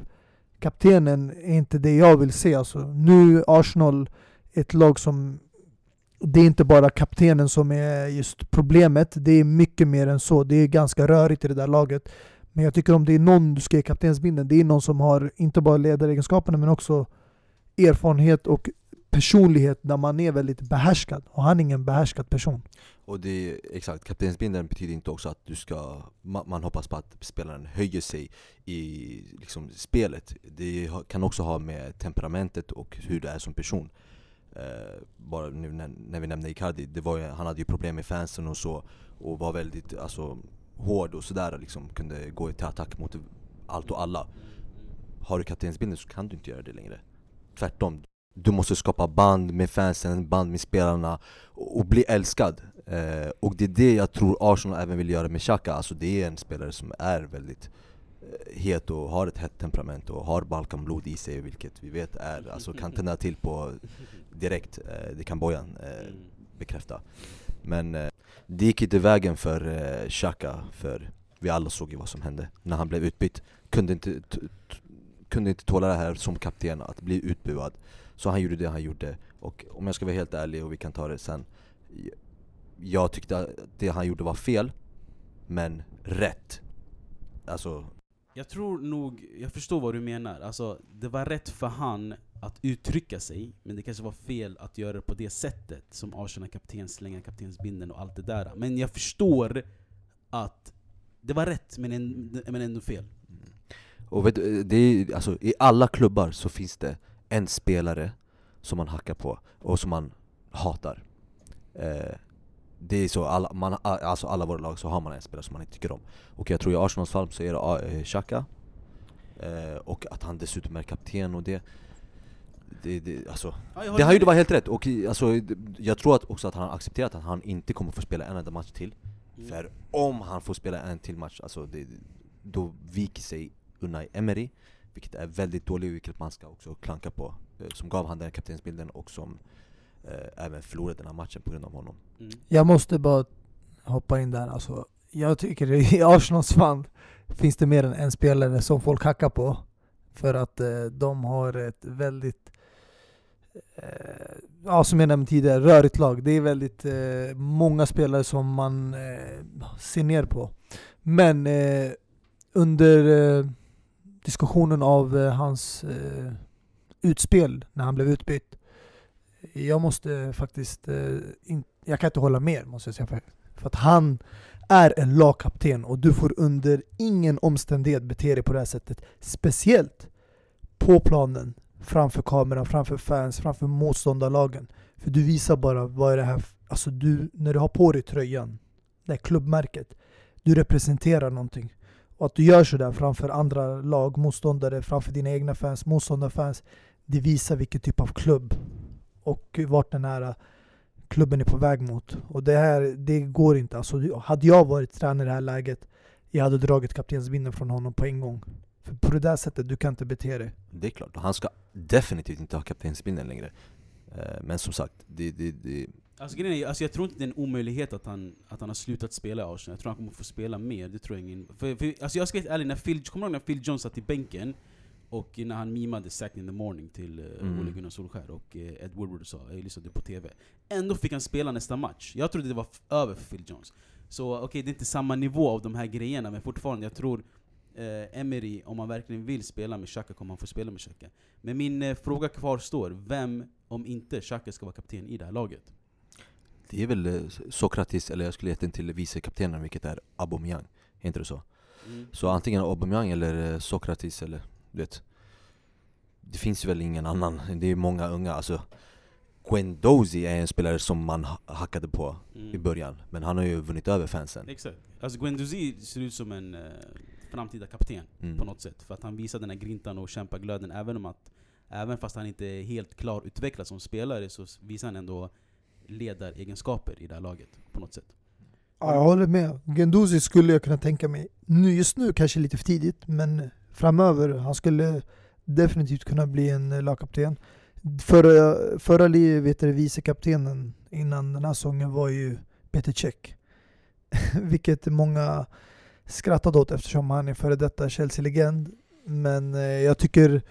kaptenen är inte det jag vill se. Alltså, nu är Arsenal ett lag som det är inte bara kaptenen som är just problemet, det är mycket mer än så. Det är ganska rörigt i det där laget. Men jag tycker om det är någon du ska ge kaptensbindeln, det är någon som har inte bara ledaregenskaperna men också erfarenhet och personlighet där man är väldigt behärskad. Och han är ingen behärskad person. Och det är exakt, kaptensbindeln betyder inte också att du ska, man, man hoppas på att spelaren höjer sig i liksom, spelet. Det kan också ha med temperamentet och hur du är som person. Eh, bara nu när, när vi nämnde Icardi, det var ju, han hade ju problem med fansen och så, och var väldigt alltså, hård och sådär, liksom, kunde gå till attack mot allt och alla. Har du kaptensbindeln så kan du inte göra det längre. Tvärtom, du måste skapa band med fansen, band med spelarna och, och bli älskad. Eh, och det är det jag tror Arsenal även vill göra med Xhaka, alltså det är en spelare som är väldigt eh, het och har ett hett temperament och har Balkanblod i sig, vilket vi vet är, alltså kan tända till på direkt, eh, det kan Bojan eh, Mm. bekräfta. Men eh, det gick inte vägen för Xhaka, för vi alla såg ju vad som hände när han blev utbytt. Kunde inte, kunde inte tåla det här som kapten, att bli utbuad. Så han gjorde det han gjorde. Och om jag ska vara helt ärlig, och vi kan ta det sen. Jag tyckte att det han gjorde var fel, men rätt. Alltså, Jag tror nog, jag förstår vad du menar. Alltså, det var rätt för han att uttrycka sig, men det kanske var fel att göra det på det sättet. Som Arsenal-kapten, slänga kaptensbindeln och allt det där. Men jag förstår att det var rätt, men, en, men ändå fel. Mm. och vet, du, det är, alltså, i alla klubbar så finns det en spelare som man hackar på och som man hatar. Eh, det är så, alla, man, alltså alla våra lag så har man en spelare som man inte tycker om. Och jag tror i Arsenals fall så är det eh, Xhaka, eh, och att han dessutom är kapten och det, det, det alltså, Ja, det håller han med gjorde dig. var helt rätt, och alltså, jag tror att också att han har accepterat att han inte kommer få spela en enda match till. Mm. För om han får spela en till match, alltså det, då viker sig Unai Emery, vilket är väldigt dåligt, vilket man ska också klanka på. eh, Som gav han den kaptensbilden och som eh, även förlorade den här matchen på grund av honom. Mm. Jag måste bara hoppa in där. Alltså, jag tycker i Arsenals fan finns det mer än en spelare som folk hackar på. För att eh, de har ett väldigt, Eh, ja som jag nämnde tidigare, rörigt lag. Det är väldigt eh, många spelare som man eh, ser ner på. Men eh, under eh, diskussionen av eh, hans eh, utspel när han blev utbytt. Jag måste faktiskt, eh, in, jag kan inte hålla med måste jag säga. För, för att han är en lagkapten och du får under ingen omständighet bete dig på det här sättet. Speciellt på planen, framför kameran, framför fans, framför motståndarlagen. För du visar bara vad är det här, alltså du, när du har på dig tröjan, det här klubbmärket, du representerar någonting. Och att du gör sådär framför andra lag, motståndare, framför dina egna fans, motståndarfans. Det visar vilken typ av klubb och vart den här äh, klubben är på väg mot. Och det här, det går inte. Alltså, hade jag varit tränare i det här läget, jag hade dragit kaptensbindeln från honom på en gång. För på det där sättet, du kan inte bete dig. Det är klart, han ska definitivt inte ha kaptensbindeln längre. Eh, Men som sagt, det, det, det, Alltså, grejen är, alltså jag tror inte det är en omöjlighet att han, att han har slutat spela i Arsenal. Jag tror han kommer få spela mer, det tror jag ingen... För, för, alltså jag ska vara ärlig, när Phil, kommer du ihåg när Phil Jones satt i bänken? Och när han mimade Sack in the morning till uh, Mm. Ole Gunnar Solskjaer och uh, Ed Woodward sa, jag lyssnade på TV. Ändå fick han spela nästa match. Jag trodde det var över för Phil Jones. Så okej, det är inte samma nivå av de här grejerna, men fortfarande, jag tror eh, Emery, om han verkligen vill spela med Xhaka kommer han få spela med Xhaka. Men min eh, fråga kvarstår, vem, om inte Xhaka, ska vara kapten i det här laget? det är väl eh, Sokratis, eller jag skulle gett den till vicekaptenen vilket är Aubameyang. Är inte det så? Mm. Så antingen Aubameyang eller eh, Sokratis eller du vet Det finns väl ingen annan, det är många unga alltså Guendouzi är en spelare som man ha- hackade på Mm. i början Men han har ju vunnit över fansen Exakt. Alltså Guendouzi ser ut som en eh, framtida kapten Mm. på något sätt. För att han visar den här grintan och kämpaglöden även om att Även fast han inte är helt klar utvecklad som spelare så visar han ändå ledaregenskaper i det här laget på något sätt. Ja, jag håller med. Genduzi skulle jag kunna tänka mig, nu, just nu kanske lite för tidigt, men framöver, han skulle definitivt kunna bli en eh, lagkapten. Förra, förra li- vet du, vicekaptenen innan den här säsongen var ju Peter Cech. Vilket många skrattade åt eftersom han är före detta Chelsea-legend. Men eh, jag tycker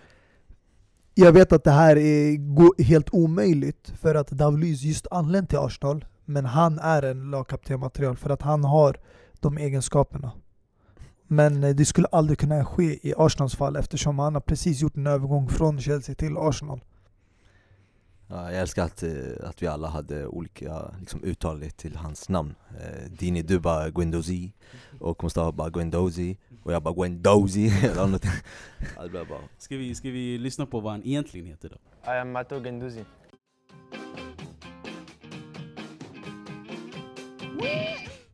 jag vet att det här är helt omöjligt för att Davlys just anlänt till Arsenal men han är en lagkaptenmaterial för att han har de egenskaperna. Men eh, det skulle aldrig kunna ske i Arsenals fall eftersom han har precis gjort en övergång från Chelsea till Arsenal. Ja, jag älskar att, eh, att vi alla hade olika liksom, uttal till hans namn. Eh, Dini du bara Guendouzi och Mustafa bara Guendouzi och jag bara bara Ska vi, ska vi lyssna på vad han egentligen heter då? I am Mato Genduzi.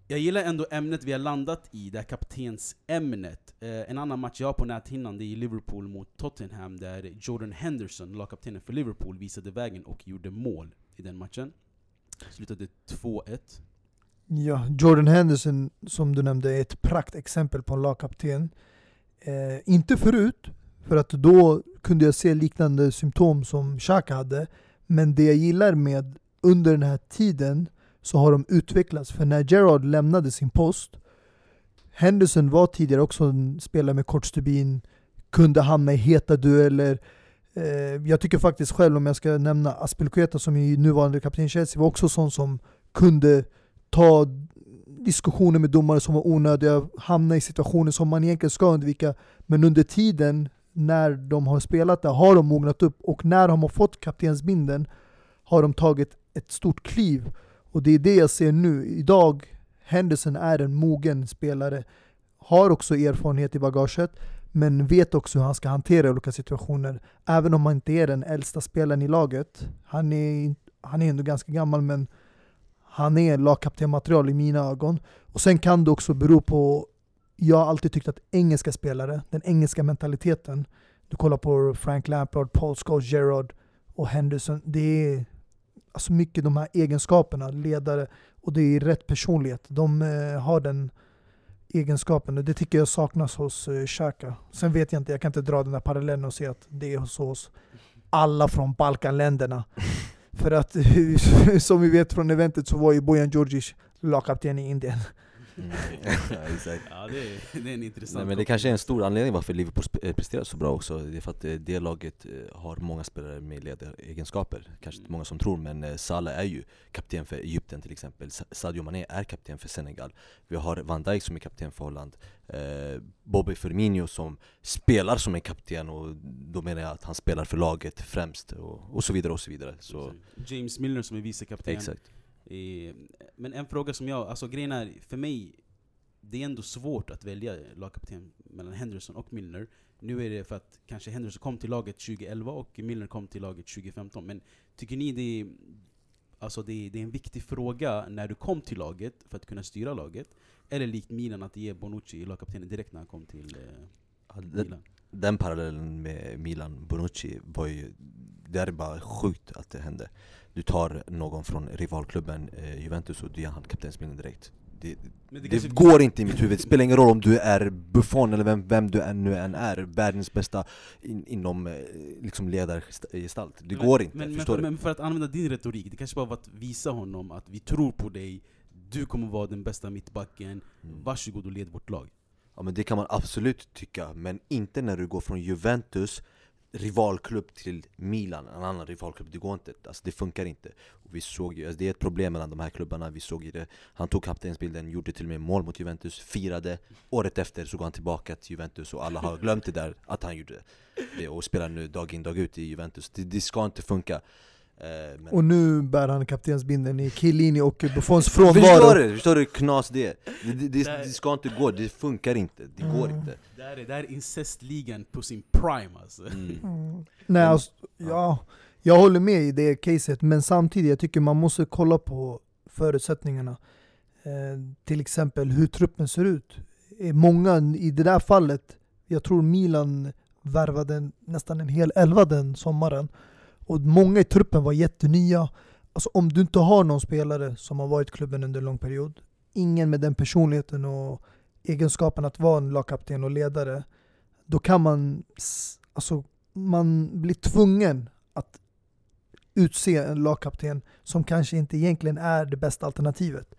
Jag gillar ändå ämnet vi har landat i, det här kaptensämnet. Eh, en annan match jag har på näthinnan det är Liverpool mot Tottenham där Jordan Henderson, lagkaptenen för Liverpool, visade vägen och gjorde mål i den matchen. Slutade 2-1. Ja, Jordan Henderson som du nämnde är ett praktexempel på en lagkapten. Eh, inte förut, för att då kunde jag se liknande symptom som Xhaka hade. Men det jag gillar med under den här tiden så har de utvecklats. För när Gerard lämnade sin post, Henderson var tidigare också en spelare med kort stubin, kunde hamna i heta dueller. Eh, jag tycker faktiskt själv, om jag ska nämna Aspelkueta som är nuvarande kapten i Chelsea, var också sån som kunde ta diskussioner med domare som var onödiga, hamna i situationer som man egentligen ska undvika. Men under tiden när de har spelat där har de mognat upp och när de har fått kaptensbindeln har de tagit ett stort kliv. Och det är det jag ser nu. Idag, Henderson är en mogen spelare, har också erfarenhet i bagaget, men vet också hur han ska hantera olika situationer. Även om han inte är den äldsta spelaren i laget. Han är, han är ändå ganska gammal, men han är lagkaptenmaterial i mina ögon. Och sen kan det också bero på, jag har alltid tyckt att engelska spelare, den engelska mentaliteten, du kollar på Frank Lampard, Paul Scholes, Gerrard och Henderson, det är alltså mycket de här egenskaperna, ledare, och det är rätt personlighet. De eh, har den egenskapen och det tycker jag saknas hos eh, Xhaka. Sen vet jag inte, jag kan inte dra den där parallellen och se att det är så hos alla från Balkanländerna. För att som vi vet från eventet så var ju Bojan Djordjic lagkapten i Indien. Mm. ja, exakt. Ja, det är, det är en intressant Nej, men det kanske är en stor anledning varför Liverpool eh, presterar så bra också. Det är för att eh, det laget eh, har många spelare med ledaregenskaper. Kanske inte många som tror men Salah är ju kapten för Egypten till exempel. Sa- Sadio Mané är kapten för Senegal. Vi har Van Dijk som är kapten för Holland. Bobby Firmino som spelar som en kapten och då menar jag att han spelar för laget främst och, och så vidare och så vidare. Så, James Milner som är vicekapten. Exakt Eh, Men en fråga som jag, alltså grejen är, för mig, det är ändå svårt att välja lagkapten mellan Henderson och Milner. Nu är det för att kanske Henderson kom till laget 2011 och Milner kom till laget 2015. Men tycker ni det är, alltså det, är, det är en viktig fråga när du kom till laget för att kunna styra laget? Eller likt Milan att ge Bonucci lagkaptenen direkt när han kom till eh, Milan? Den parallellen med Milan, Bonucci, var ju, det är bara sjukt att det hände. Du tar någon från rivalklubben eh, Juventus och du ger han kaptensbindeln direkt. Det, Men det, kanske- går inte i mitt huvud, det spelar ingen roll om du är Buffon eller vem, vem du än nu än är, världens bästa in, inom eh, liksom ledargestalt. Det Men- går inte, men, förstår men, du? Men för att använda din retorik, det kanske bara var att visa honom att vi tror på dig, du kommer vara den bästa mittbacken, Mm. varsågod och led vårt lag. Ja men det kan man absolut tycka, men inte när du går från Juventus rivalklubb till Milan, en annan rivalklubb, det går inte, alltså det funkar inte. Och Vi såg ju, alltså det är ett problem mellan de här klubbarna, vi såg ju det. Han tog kaptensbilden, gjorde till och med mål mot Juventus, firade. Året efter så går han tillbaka till Juventus och alla har glömt det där, att han gjorde det. Och spelar nu dag in dag ut i Juventus, det, det ska inte funka men- Och nu bär han kaptensbindeln i Chiellini och Buffons Förstår frånvaro. du? Förstår du hur knas det är? Det, det, det, Där- det ska inte gå, det funkar inte, det går Mm. inte Det här är, det här är incestligan på sin prime alltså. mm. Mm. Nej, alltså, ja, jag håller med i det caset, men samtidigt jag tycker man måste kolla på förutsättningarna. Eh, till exempel hur truppen ser ut. Eh, Många i det där fallet, jag tror Milan värvade nästan en hel elva den sommaren. Och många i truppen var jättenya. Alltså om du inte har någon spelare som har varit i klubben under en lång period, ingen med den personligheten och egenskapen att vara en lagkapten och ledare, då kan man, alltså man blir tvungen att utse en lagkapten som kanske inte egentligen är det bästa alternativet.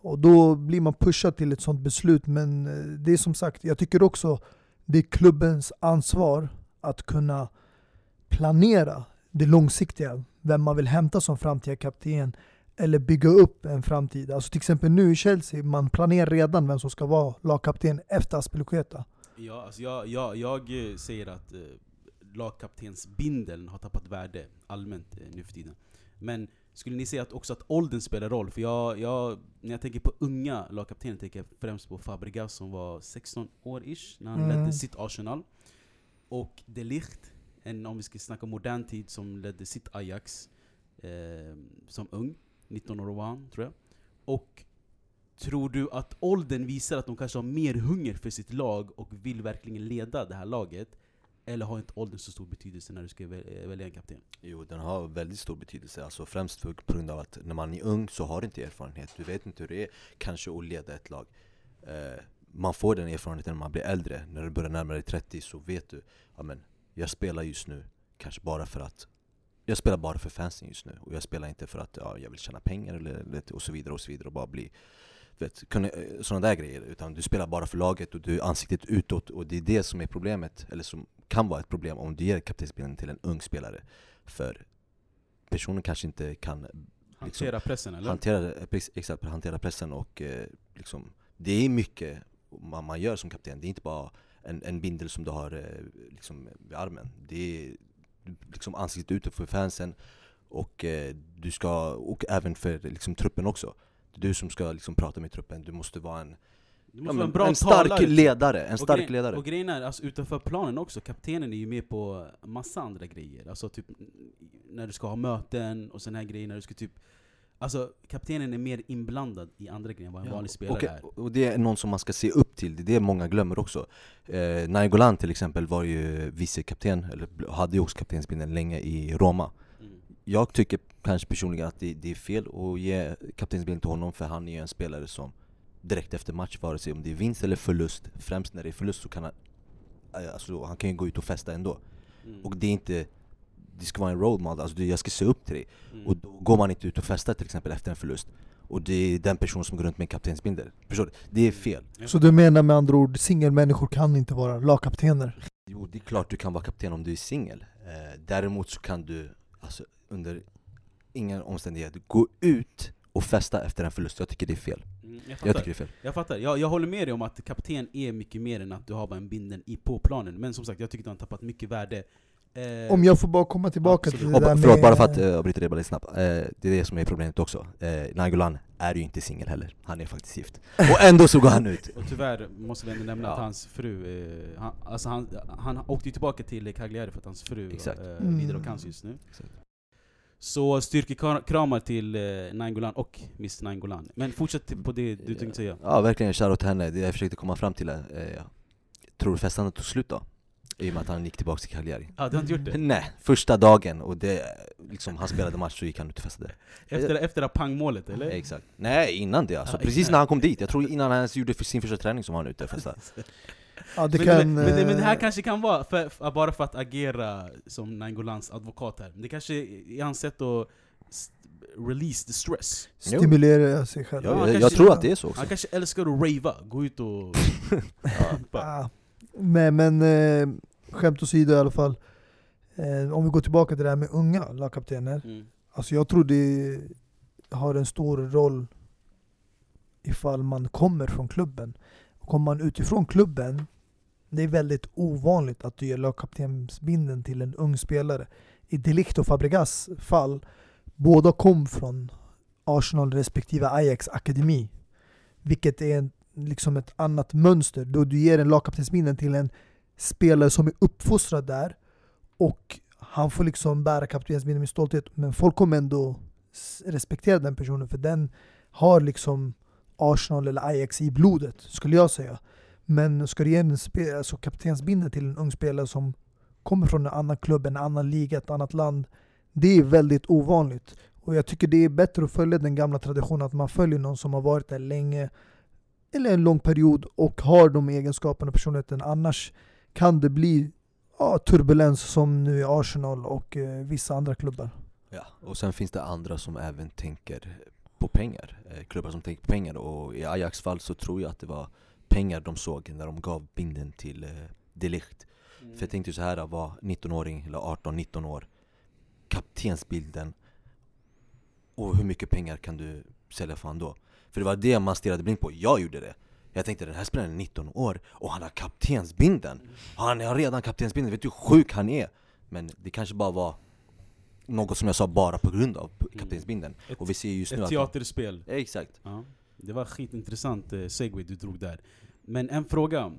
Och då blir man pushad till ett sånt beslut. Men eh, det är som sagt, jag tycker också det är klubbens ansvar att kunna planera det långsiktiga. Vem man vill hämta som framtida kapten eller bygga upp en framtid. Alltså till exempel nu i Chelsea, man planerar redan vem som ska vara lagkapten efter Aspilicueta. Ja, alltså jag, jag, jag eh, säger att eh, lagkaptensbindeln har tappat värde allmänt eh, nu för tiden. Men skulle ni säga att också att åldern spelar roll? För jag, jag, när jag tänker på unga lagkaptener tänker jag främst på Fabregas som var 16 år ish när han Mm. ledde sitt Arsenal. Och De Ligt, en, om vi ska snacka modern tid, som ledde sitt Ajax eh, som ung. 19 år var han, tror jag. Och Tror du att åldern visar att de kanske har mer hunger för sitt lag och vill verkligen leda det här laget? Eller har inte åldern så stor betydelse när du ska eh, välja en kapten? Jo, den har väldigt stor betydelse, alltså främst för, på grund av att när man är ung så har du inte erfarenhet, du vet inte hur det är kanske att leda ett lag eh, Man får den erfarenheten när man blir äldre, när du börjar närma dig 30 så vet du ja, men jag spelar just nu, kanske bara för att jag spelar bara för fansen just nu, och jag spelar inte för att ja, jag vill tjäna pengar eller, och så vidare och så vidare och bara bli vet, kunna, eh, sådana där grejer, utan du spelar bara för laget och du är ansiktet utåt och det är det som är problemet, eller som kan vara ett problem om du ger kaptensbilden till en ung spelare För personen kanske inte kan Hantera pressen eller? hantera, precis, exakt, hantera pressen och eh, liksom, det är mycket man, man gör som kapten, det är inte bara en, en bindel som du har eh, liksom, vid armen Det är liksom ansiktet utåt för fansen och eh, du ska, och även för liksom, truppen också Det är du som ska liksom, prata med truppen, du måste vara en, ja, en en stark talare. ledare, en Och stark grej- ledare Och grejen är, alltså, utanför planen också, kaptenen är ju med på massa andra grejer. Alltså typ när du ska ha möten och såna här grejer, när du ska typ Alltså kaptenen är mer inblandad i andra grejer än vad en vanlig spelare och, är. och det är någon som man ska se upp till, det är det många glömmer också eh, Nainggolan till exempel var ju vicekapten, eller hade ju också kaptensbindeln länge i Roma Mm. Jag tycker kanske personligen att det, det är fel att ge kaptensbindeln till honom för han är ju en spelare som direkt efter match, vare sig om det är vinst eller förlust, främst när det är förlust så kan han eh, Alltså han kan ju gå ut och festa ändå, Mm. och det är inte det ska vara en role model, alltså du- jag ska se upp till dig. Mm. och då går man inte ut och festar till exempel efter en förlust. Och det är den personen som går runt med en kaptensbindel. Förstår du? Det är fel. Så du menar med andra ord, singelmänniskor kan inte vara lagkaptener? Jo, det är klart du kan vara kapten om du är singel. Eh, Däremot så kan du, alltså under ingen omständighet, gå ut och festa efter en förlust. Jag tycker det är fel. Mm, jag Jag tycker det är fel. Jag fattar, jag, jag håller med dig om att kapten är mycket mer än att du har bara en binden i på planen. Men som sagt, jag tycker att han har tappat mycket värde Om jag får bara komma tillbaka Absolut. till det och, där ba- med... Förlåt, bara för att uh, avbryta det bara lite snabbt eh, Det är det som är problemet också eh, Nainggolan är ju inte singel heller, han är faktiskt gift Och ändå så går han ut Och tyvärr måste vi ändå nämna Ja. att hans fru, eh, han, alltså han, han åkte ju tillbaka till Cagliari för att hans fru Exakt. eh, Mm. lider av cancer just nu Exakt. Så styrkekramar till eh, Nainggolan och Miss Nainggolan. Men fortsätt på det du tänkte säga. Ja verkligen, shoutout till henne. Det jag försökte komma fram till är, eh, tror du festandet tog slut då? I och med att han gick tillbaka till Cagliari. Ja, du har inte gjort det? Nej, första dagen och det, liksom, han spelade match så gick han ut och festade. Efter, efter det pangmålet eller? Exakt. Nej, innan det alltså. Ja, Precis innan. när han kom dit. Jag tror innan han ens gjorde för sin första träning som var han ute och festade. Ja, det men, kan, men, men, det- men det här eh, kanske kan vara för, för, bara för att agera som Naingolans advokat här. Det kanske är hans sätt att release the stress. Jo. stimulera sig själv. Ja, jag, jag tror att det är så också. Han kanske älskar att rava, gå ut och... Ah, men men eh, skämt åsido i alla fall. Eh, om vi går tillbaka till det här med unga lagkaptener. Mm. Alltså jag tror det har en stor roll ifall man kommer från klubben. Kommer man utifrån klubben, det är väldigt ovanligt att du ger lagkaptensbindeln till en ung spelare. I Delict och Fabregas fall, båda kom från Arsenal respektive Ajax akademi. Vilket är en, liksom ett annat mönster. Då du ger en lagkaptensbindeln till en spelare som är uppfostrad där och han får liksom bära kaptensbindeln med stolthet. Men folk kommer ändå respektera den personen för den har liksom Arsenal eller Ajax i blodet, skulle jag säga. Men ska du ge en alltså kaptensbindeln till en ung spelare som kommer från en annan klubb, en annan liga, ett annat land. Det är väldigt ovanligt. Och jag tycker det är bättre att följa den gamla traditionen att man följer någon som har varit där länge eller en lång period och har de egenskaperna och personligheten. Annars kan det bli ja, turbulens som nu i Arsenal och eh, vissa andra klubbar. Ja. Och sen finns det andra som även tänker på pengar. Eh, klubbar som tänker på pengar. Och i Ajax fall så tror jag att det var pengar de såg när de gav binden till eh, De Ligt. För jag tänkte så här, att vara 19-åring eller 18-19 år Kaptensbilden Och hur mycket pengar kan du sälja för han då? För det var det man stirrade blint på, jag gjorde det Jag tänkte den här spelaren är 19 år och han har kaptensbindeln Han har redan kaptensbindeln, vet du hur sjuk han är? Men det kanske bara var något som jag sa bara på grund av kaptensbindeln Ett, Och vi ser just nu ett att teaterspel. Ja, Exakt Ja, det var skitintressant eh, segway du drog där. Men en fråga.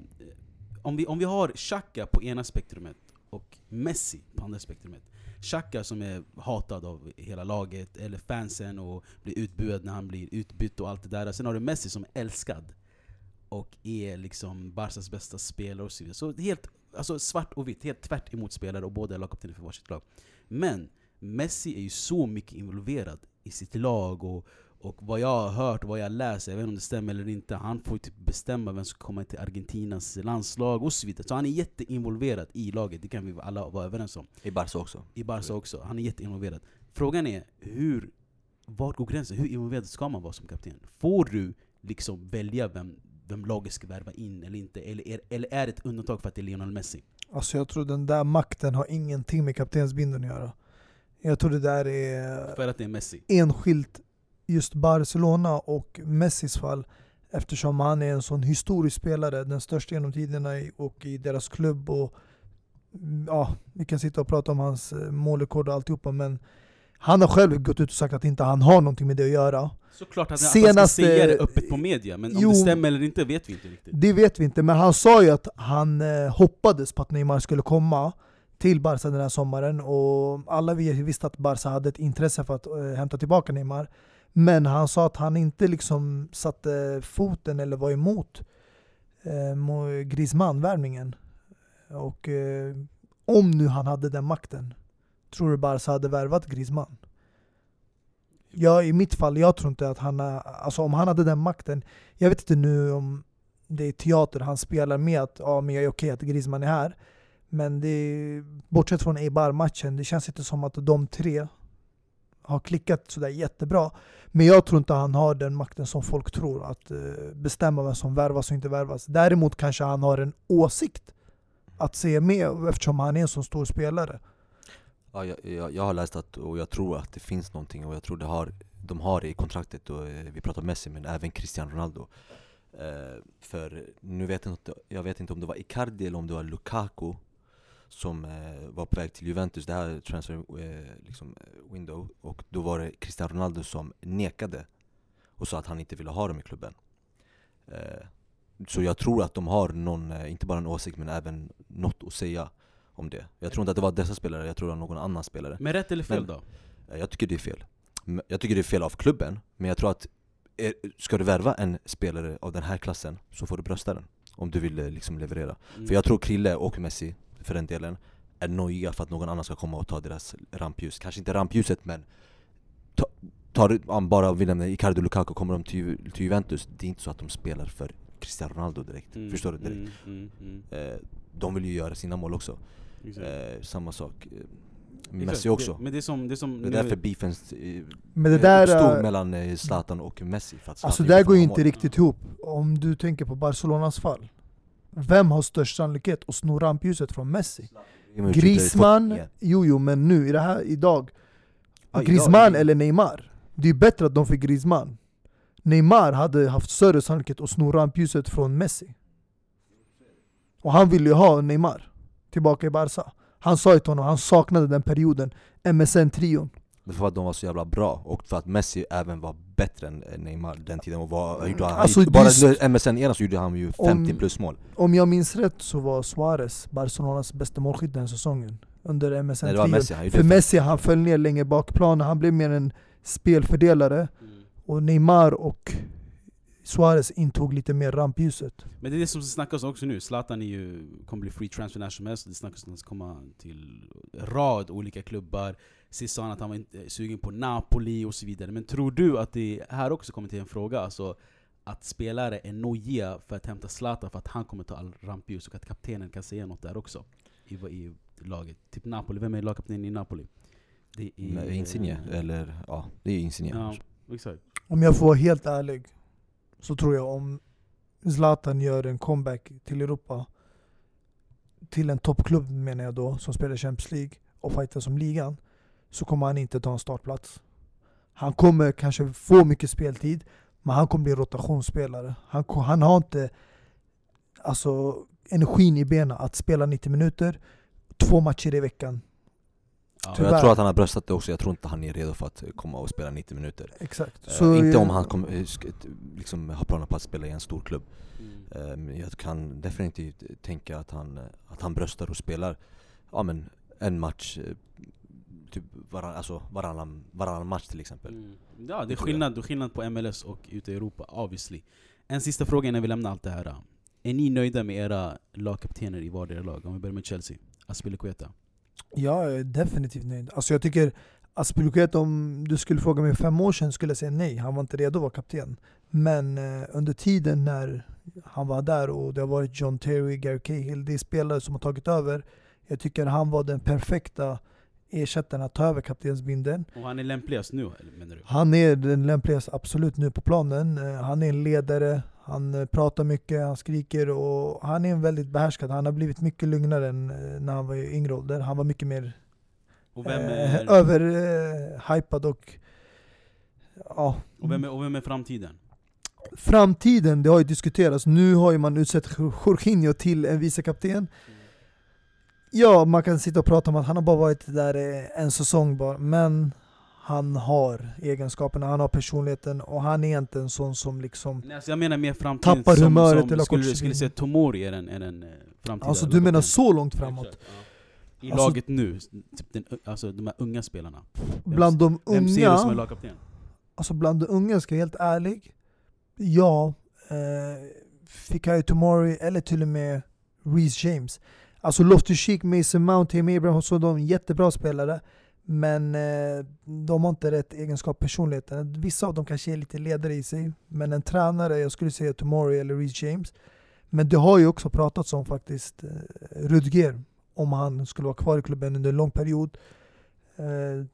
Om vi, om vi har Xhaka på ena spektrumet och Messi på andra spektrumet. Xhaka som är hatad av hela laget, eller fansen och blir utbuad när han blir utbytt och allt det där. Sen har du Messi som är älskad och är liksom Barcas bästa spelare och så vidare. Så helt, alltså svart och vitt, helt tvärt emot spelare och båda är lagkaptener för varsitt lag. Men Messi är ju så mycket involverad i sitt lag och, och vad jag har hört och vad jag läser, jag vet inte om det stämmer eller inte, han får ju typ bestämma vem som ska komma till Argentinas landslag och så vidare. Så han är jätteinvolverad i laget, det kan vi alla vara överens om. I Barca också I Barca också, han är jätteinvolverad. Frågan är, hur, vart går gränsen? Hur involverad ska man vara som kapten? Får du liksom välja vem, vem laget ska värva in eller inte? Eller är, eller är det ett undantag för att det är Lionel Messi? Alltså jag tror den där makten har ingenting med kaptensbindeln att göra. Jag tror det där är För att det är Messi? enskilt just Barcelona och Messis fall eftersom han är en sån historisk spelare, den största genom tiderna och i deras klubb. Och, mm, ja, vi kan sitta och prata om hans eh, målrekord och alltihopa men han har själv gått ut och sagt att inte han har någonting med det att göra. Såklart att, att han ska Senaste- säga det öppet på media, men om Jo. det stämmer eller inte vet vi inte riktigt. Det vet vi inte, men han sa ju att han eh, hoppades på att Neymar skulle komma till Barca den här sommaren och alla vi visste att Barca hade ett intresse för att eh, hämta tillbaka Neymar. Men han sa att han inte liksom satte foten eller var emot eh, Griezmann-värvningen. Och eh, om nu han hade den makten, tror du Barca hade värvat Griezmann? Ja, i mitt fall, jag tror inte att han, alltså om han hade den makten, jag vet inte nu om det är teater han spelar med att ja, men jag är okej att Griezmann är här. Men det bortsett från Eibar-matchen, det känns inte som att de tre har klickat sådär jättebra. Men jag tror inte han har den makten som folk tror, att eh, bestämma vem som värvas och inte värvas. Däremot kanske han har en åsikt att se med eftersom han är en så stor spelare. Ja, jag, jag, jag har läst att, och jag tror att det finns någonting och jag tror det har, de har det i kontraktet och eh, vi pratar Messi men även Cristiano Ronaldo eh, För nu vet jag inte, jag vet inte om det var Icardi eller om det var Lukaku som eh, var på väg till Juventus, det här är transfer eh, liksom, eh, window och då var det Cristiano Ronaldo som nekade och sa att han inte ville ha dem i klubben eh, Så jag tror att de har någon, eh, inte bara en åsikt men även något att säga om det Jag tror inte att det var dessa spelare, jag tror det var någon annan spelare Men rätt eller fel Men- då? Eh, Jag tycker det är fel. Jag tycker det är fel av klubben, men jag tror att ska du värva en spelare av den här klassen så får du brösta den. Om du vill liksom leverera. Mm. För jag tror Krille och Messi, för den delen, är nojiga för att någon annan ska komma och ta deras rampljus. Kanske inte rampljuset men ta, tar, bara vi nämner Icardi och Lukaku, kommer de till, till Juventus, det är inte så att de spelar för Cristiano Ronaldo direkt. Mm, Förstår du? Direkt. Mm, mm, mm. Eh, de vill ju göra sina mål också. Eh, samma sak. Eh, Exakt. Messi också. Det, men det är som... Det är, som Det är därför beefen eh, Men det där, uppstod eh, mellan Zlatan och Messi. För att Zlatan alltså det där går ju inte riktigt ihop. Om du tänker på Barcelonas fall. Vem har störst sannolikhet att sno rampljuset från Messi? Ja. jo jo men nu, i det här, idag. Griezmann eller Neymar? Det är bättre att de fick Griezmann. Neymar hade haft större sannolikhet att sno rampljuset från Messi. Och han ville ju ha Neymar tillbaka i Barca. Han sa ju till honom, han saknade den perioden, MSN-trion. Men för att de var så jävla bra, och för att Messi även var bättre än Neymar den tiden och var, han gjorde, han, Alltså, bara under MSN-eran så gjorde han ju 50 Om- plus mål Om jag minns rätt så var Suarez Barcelonas bästa målskytt den säsongen. Under MSN-trion. Messi, För Messi han föll ner längre bak planen, han blev mer en spelfördelare. Mm. Och Neymar och Suarez intog lite mer rampljuset. Men det är det som snackas också nu, Zlatan är ju, kommer bli free transfer när som helst, det snackas om att han ska komma till en rad olika klubbar Sist sa han att han var inte sugen på Napoli och så vidare. Men tror du att det här också kommer till en fråga, alltså att spelare är nojiga för att hämta Zlatan för att han kommer ta all rampljus och att kaptenen kan säga något där också? I, i laget? Typ Napoli, vem är lagkapten i Napoli? Det är, Nej, Insigne, eller ja, det är Insigne. Ja, exakt. Om jag får vara helt ärlig så tror jag om Zlatan gör en comeback till Europa till en toppklubb menar jag då, som spelar Champions League och fightar om ligan så kommer han inte ta en startplats. Han kommer kanske få mycket speltid men han kommer bli rotationsspelare. Han, han har inte alltså, energin i benen att spela 90 minuter två matcher i veckan. ja. Jag tror att han har bröstat det också, jag tror inte han är redo för att komma och spela 90 minuter Exakt. Eh, Så, Inte eh, om han kommer, eh, liksom, har planer på att spela i en stor klubb Mm. Eh, men Jag kan definitivt tänka att han, eh, att han bröstar och spelar ja, men en match eh, typ varann, alltså varannan, varannan match till exempel Mm. Ja, det är skillnad, det är skillnad på MLS och ute i Europa, obviously. En sista fråga innan vi lämnar allt det här. Är ni nöjda med era lagkaptener i vardera lag? Om vi börjar med Chelsea. Aspilicueta. Jag är definitivt nöjd. Alltså jag tycker Aspilicueta, om du skulle fråga mig fem år sedan skulle jag säga nej, han var inte redo att vara kapten. Men eh, under tiden när han var där och det har varit John Terry, Gary Cahill, det är spelare som har tagit över. Jag tycker han var den perfekta ersättaren att ta över kaptensbindeln. Och han är lämpligast nu, menar du? Han är den lämpligaste absolut nu på planen. Eh, Han är en ledare, han eh, pratar mycket, han skriker och han är en väldigt behärskad. Han har blivit mycket lugnare än eh, när han var i yngre ålder. Han var mycket mer eh, är, över eh, och ja. och vem är, och vem är framtiden? Framtiden, det har ju diskuterats. Nu har ju man utsett Jorginho till en vicekapten. Ja, man kan sitta och prata om att han har bara varit där en säsong bara, men han har egenskaperna, han har personligheten och han är inte en sån som liksom Nej, alltså jag menar mer framtiden Tappar som, humöret som eller skulle, skulle säga Tomori är en, är en eh, framtida Alltså du menar så långt framåt? Exakt, ja. I Alltså- laget nu, typ den, alltså de här unga spelarna. Bland de Vem ser du som är unga, lagkapten? alltså bland de unga ska jag vara helt ärlig, ja, eh, Fikayo Tomori eller till och med Reece James. Alltså Loftus-Cheek, Mason Mount, Tim Abraham, så de är jättebra spelare. Men eh, de har inte rätt egenskap personligheten. Vissa av dem kanske är lite ledare i sig. Men en tränare, jag skulle säga Tomori eller Reece James. Men det har ju också pratats om faktiskt eh, Rudger. Om han skulle vara kvar i klubben under en lång period. Eh,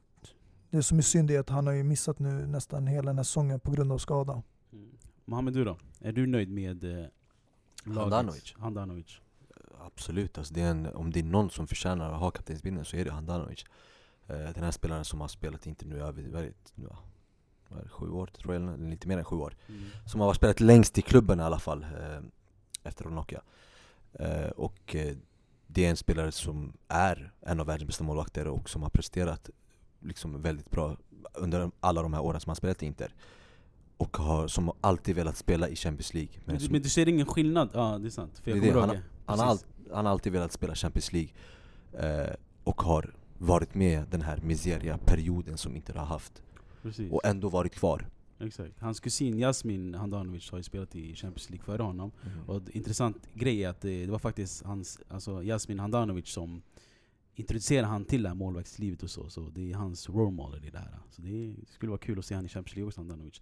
det som är synd är att han har ju missat nu nästan hela den här säsongen på grund av skada. Mm. Mohamed du då? Är du nöjd med eh, laget? Handanovic. Handanovic. Absolut, alltså det är en, om det är någon som förtjänar att ha kaptensbindeln så är det Handanovic eh, Den här spelaren som har spelat inte nu över, sju år tror jag, eller lite mer än sju år Mm. Som har spelat längst i klubben i alla fall, eh, efter Nokia eh, Och det är en spelare som är en av världens bästa målvakter och som har presterat liksom väldigt bra under alla de här åren som han spelat i Inter Och har, som alltid velat spela i Champions League Men, som- du, men du ser ingen skillnad? Ja det är sant. För jag Det det, ihåg Han har, all. Han har alltid velat spela Champions League eh, och har varit med den här miseria-perioden som inte har haft Precis. och ändå varit kvar. Exakt. Hans kusin Jasmin Handanovic har ju spelat i Champions League före honom. Mm. Och intressant grej är att det, det var faktiskt hans, alltså Jasmin Handanovic som introducerade han till det här målvaktslivet och så. Så det är hans role model i det här. Så det skulle vara kul att se han i Champions League också, Handanovic.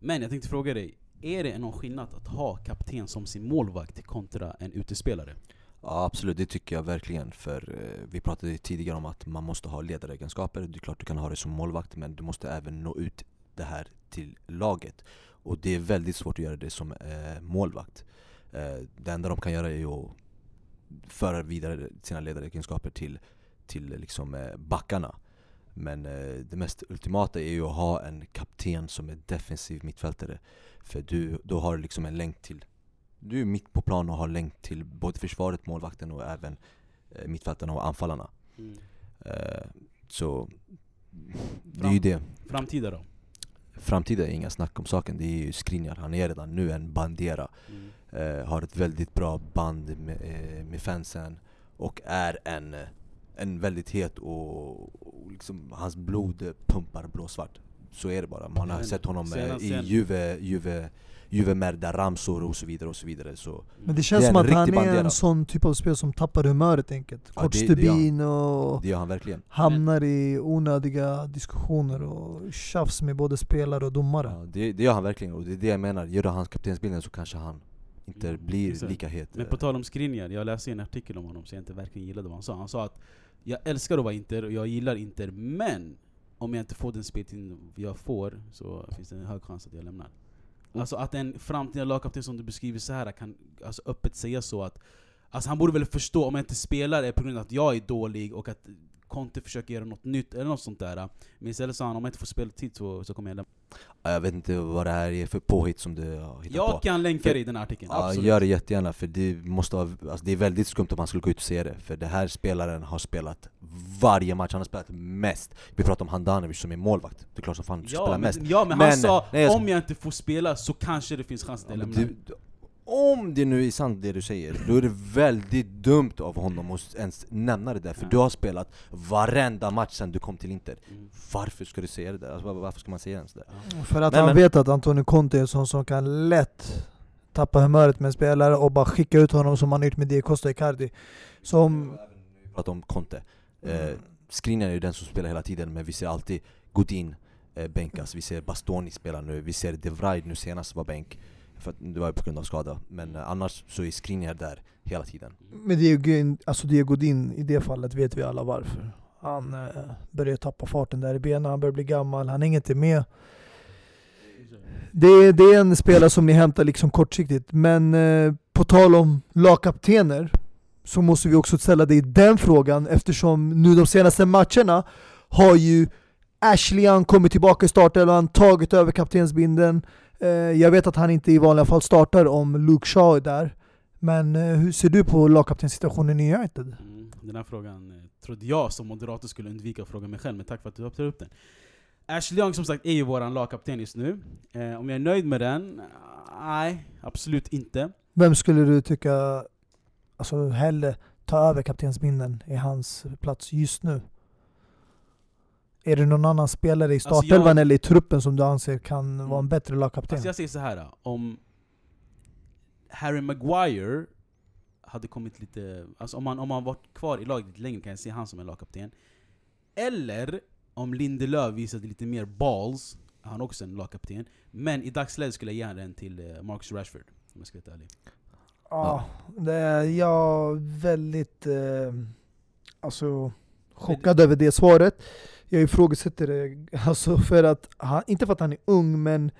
Men jag tänkte fråga dig, är det någon skillnad att ha kapten som sin målvakt kontra en utespelare? Ja absolut, det tycker jag verkligen. För eh, vi pratade tidigare om att man måste ha ledaregenskaper. Det är klart du kan ha det som målvakt men du måste även nå ut det här till laget. Och det är väldigt svårt att göra det som eh, målvakt. Eh, det enda de kan göra är att föra vidare sina ledaregenskaper till, till liksom, eh, backarna. Men eh, det mest ultimata är ju att ha en kapten som är defensiv mittfältare. För du, då har du liksom en länk till du är mitt på plan och har länk till både försvaret, målvakten och även eh, mittfältarna och anfallarna. Eh, så det är ju det. Framtida då? Framtida är inga snack om saken, det är ju Skriniar. Han är redan nu en bandera. Eh, har ett väldigt bra band med, med fansen och är en, en väldigt het och, och liksom, hans blod pumpar blåsvart. Så är det bara. Man har sett honom senast- i Juve, Juve, Juve Merda, Ramsor och så vidare och så vidare. Så Men det känns Det som att han är en sån typ av spel som tappar humöret enkelt. Ja, Kort det- det stubin och det gör han verkligen. hamnar i onödiga diskussioner och tjafs med både spelare och domare. Ja, det, det gör han verkligen och det är det jag menar. Gör du hans kaptensbilden så kanske han inte Mm, blir exakt. lika het. Men på tal om Skriniar, jag läste en artikel om honom så jag inte verkligen gillade vad han sa. Han sa att jag älskar att vara Inter och jag gillar Inter, men om jag inte får den speltid jag får så finns det en hög chans att jag lämnar. Mm. Alltså att en framtida lagkapten som du beskriver så här kan alltså öppet säga så att Alltså han borde väl förstå om jag inte spelar är på grund av att jag är dålig och att Conte försöker göra något nytt eller något sånt där. Men istället sa han om jag inte får speltid så, så kommer jag lämna. Ja, Jag vet inte vad det här är för påhitt som du har hittat på. Jag kan länka För- dig i den här artikeln, Ja, absolut. gör det jättegärna för det måste vara, alltså det är väldigt skumt om man skulle gå ut och säga det För det här spelaren har spelat varje match, han har spelat mest Vi pratar om Handanovic som är målvakt, det är klart som fan du Ja spela men, mest ja men han Men- sa nej, jag om jag inte får spela så kanske det finns chans att Ja, jag lämnar. Om det nu är sant det du säger, då är det väldigt dumt av honom att ens nämna det där För Ja. du har spelat varenda match sen du kom till Inter Mm. Varför ska du säga det där? Alltså, var- varför ska man säga ens det? Ja. För att Men- han men- vet att Antonio Conte är en sån som kan lätt tappa humöret med en spelare och bara skicka ut honom som han har gjort med Diego Costa Icardi. Som... Vi pratar om Conte Mm. eh, Skriniar är ju den som spelar hela tiden men vi ser alltid Godin eh, bänkas, vi ser Bastoni spela nu, vi ser De Vrij nu senast var bänk för att det var på grund av skada, men eh, annars så är Skriniar där hela tiden Med Diego, alltså Diego Godin i det fallet vet vi alla varför. Han eh, börjar tappa farten där i benen, han börjar bli gammal, han hänger inte med. Det är, det är en spelare som ni hämtar liksom kortsiktigt. Men eh, på tal om lagkaptener så måste vi också ställa dig den frågan eftersom nu de senaste matcherna har ju Ashley Young kommit tillbaka i startelvan, tagit över kaptensbindeln. Eh, jag vet att han inte i vanliga fall startar om Luke Shaw är där. Men eh, hur ser du på lagkaptenssituationen i United? Mm, den här frågan eh, trodde jag som moderator skulle undvika att fråga mig själv, men tack för att du tar upp den. Ashley Young som sagt är ju våran lagkapten just nu. Eh, om jag är nöjd med den? Nej, absolut inte. Vem skulle du tycka alltså, hellre ta över kaptensbindeln i hans plats just nu? Är det någon annan spelare i Alltså, startelvan jag- eller i truppen som du anser kan Mm. vara en bättre lagkapten? Alltså jag säger så här om Harry Maguire hade kommit lite... Alltså om han, om han varit kvar i laget lite längre kan jag se han som en lagkapten. Eller om Lindelöf visade lite mer balls, är han också en lagkapten. Men i dagsläget skulle jag ge den till eh, Marcus Rashford, om jag ska vara ärlig. Ja, det är jag väldigt eh, alltså, chockad över det svaret. Jag ifrågasätter det, alltså för att han, inte för att han är ung, men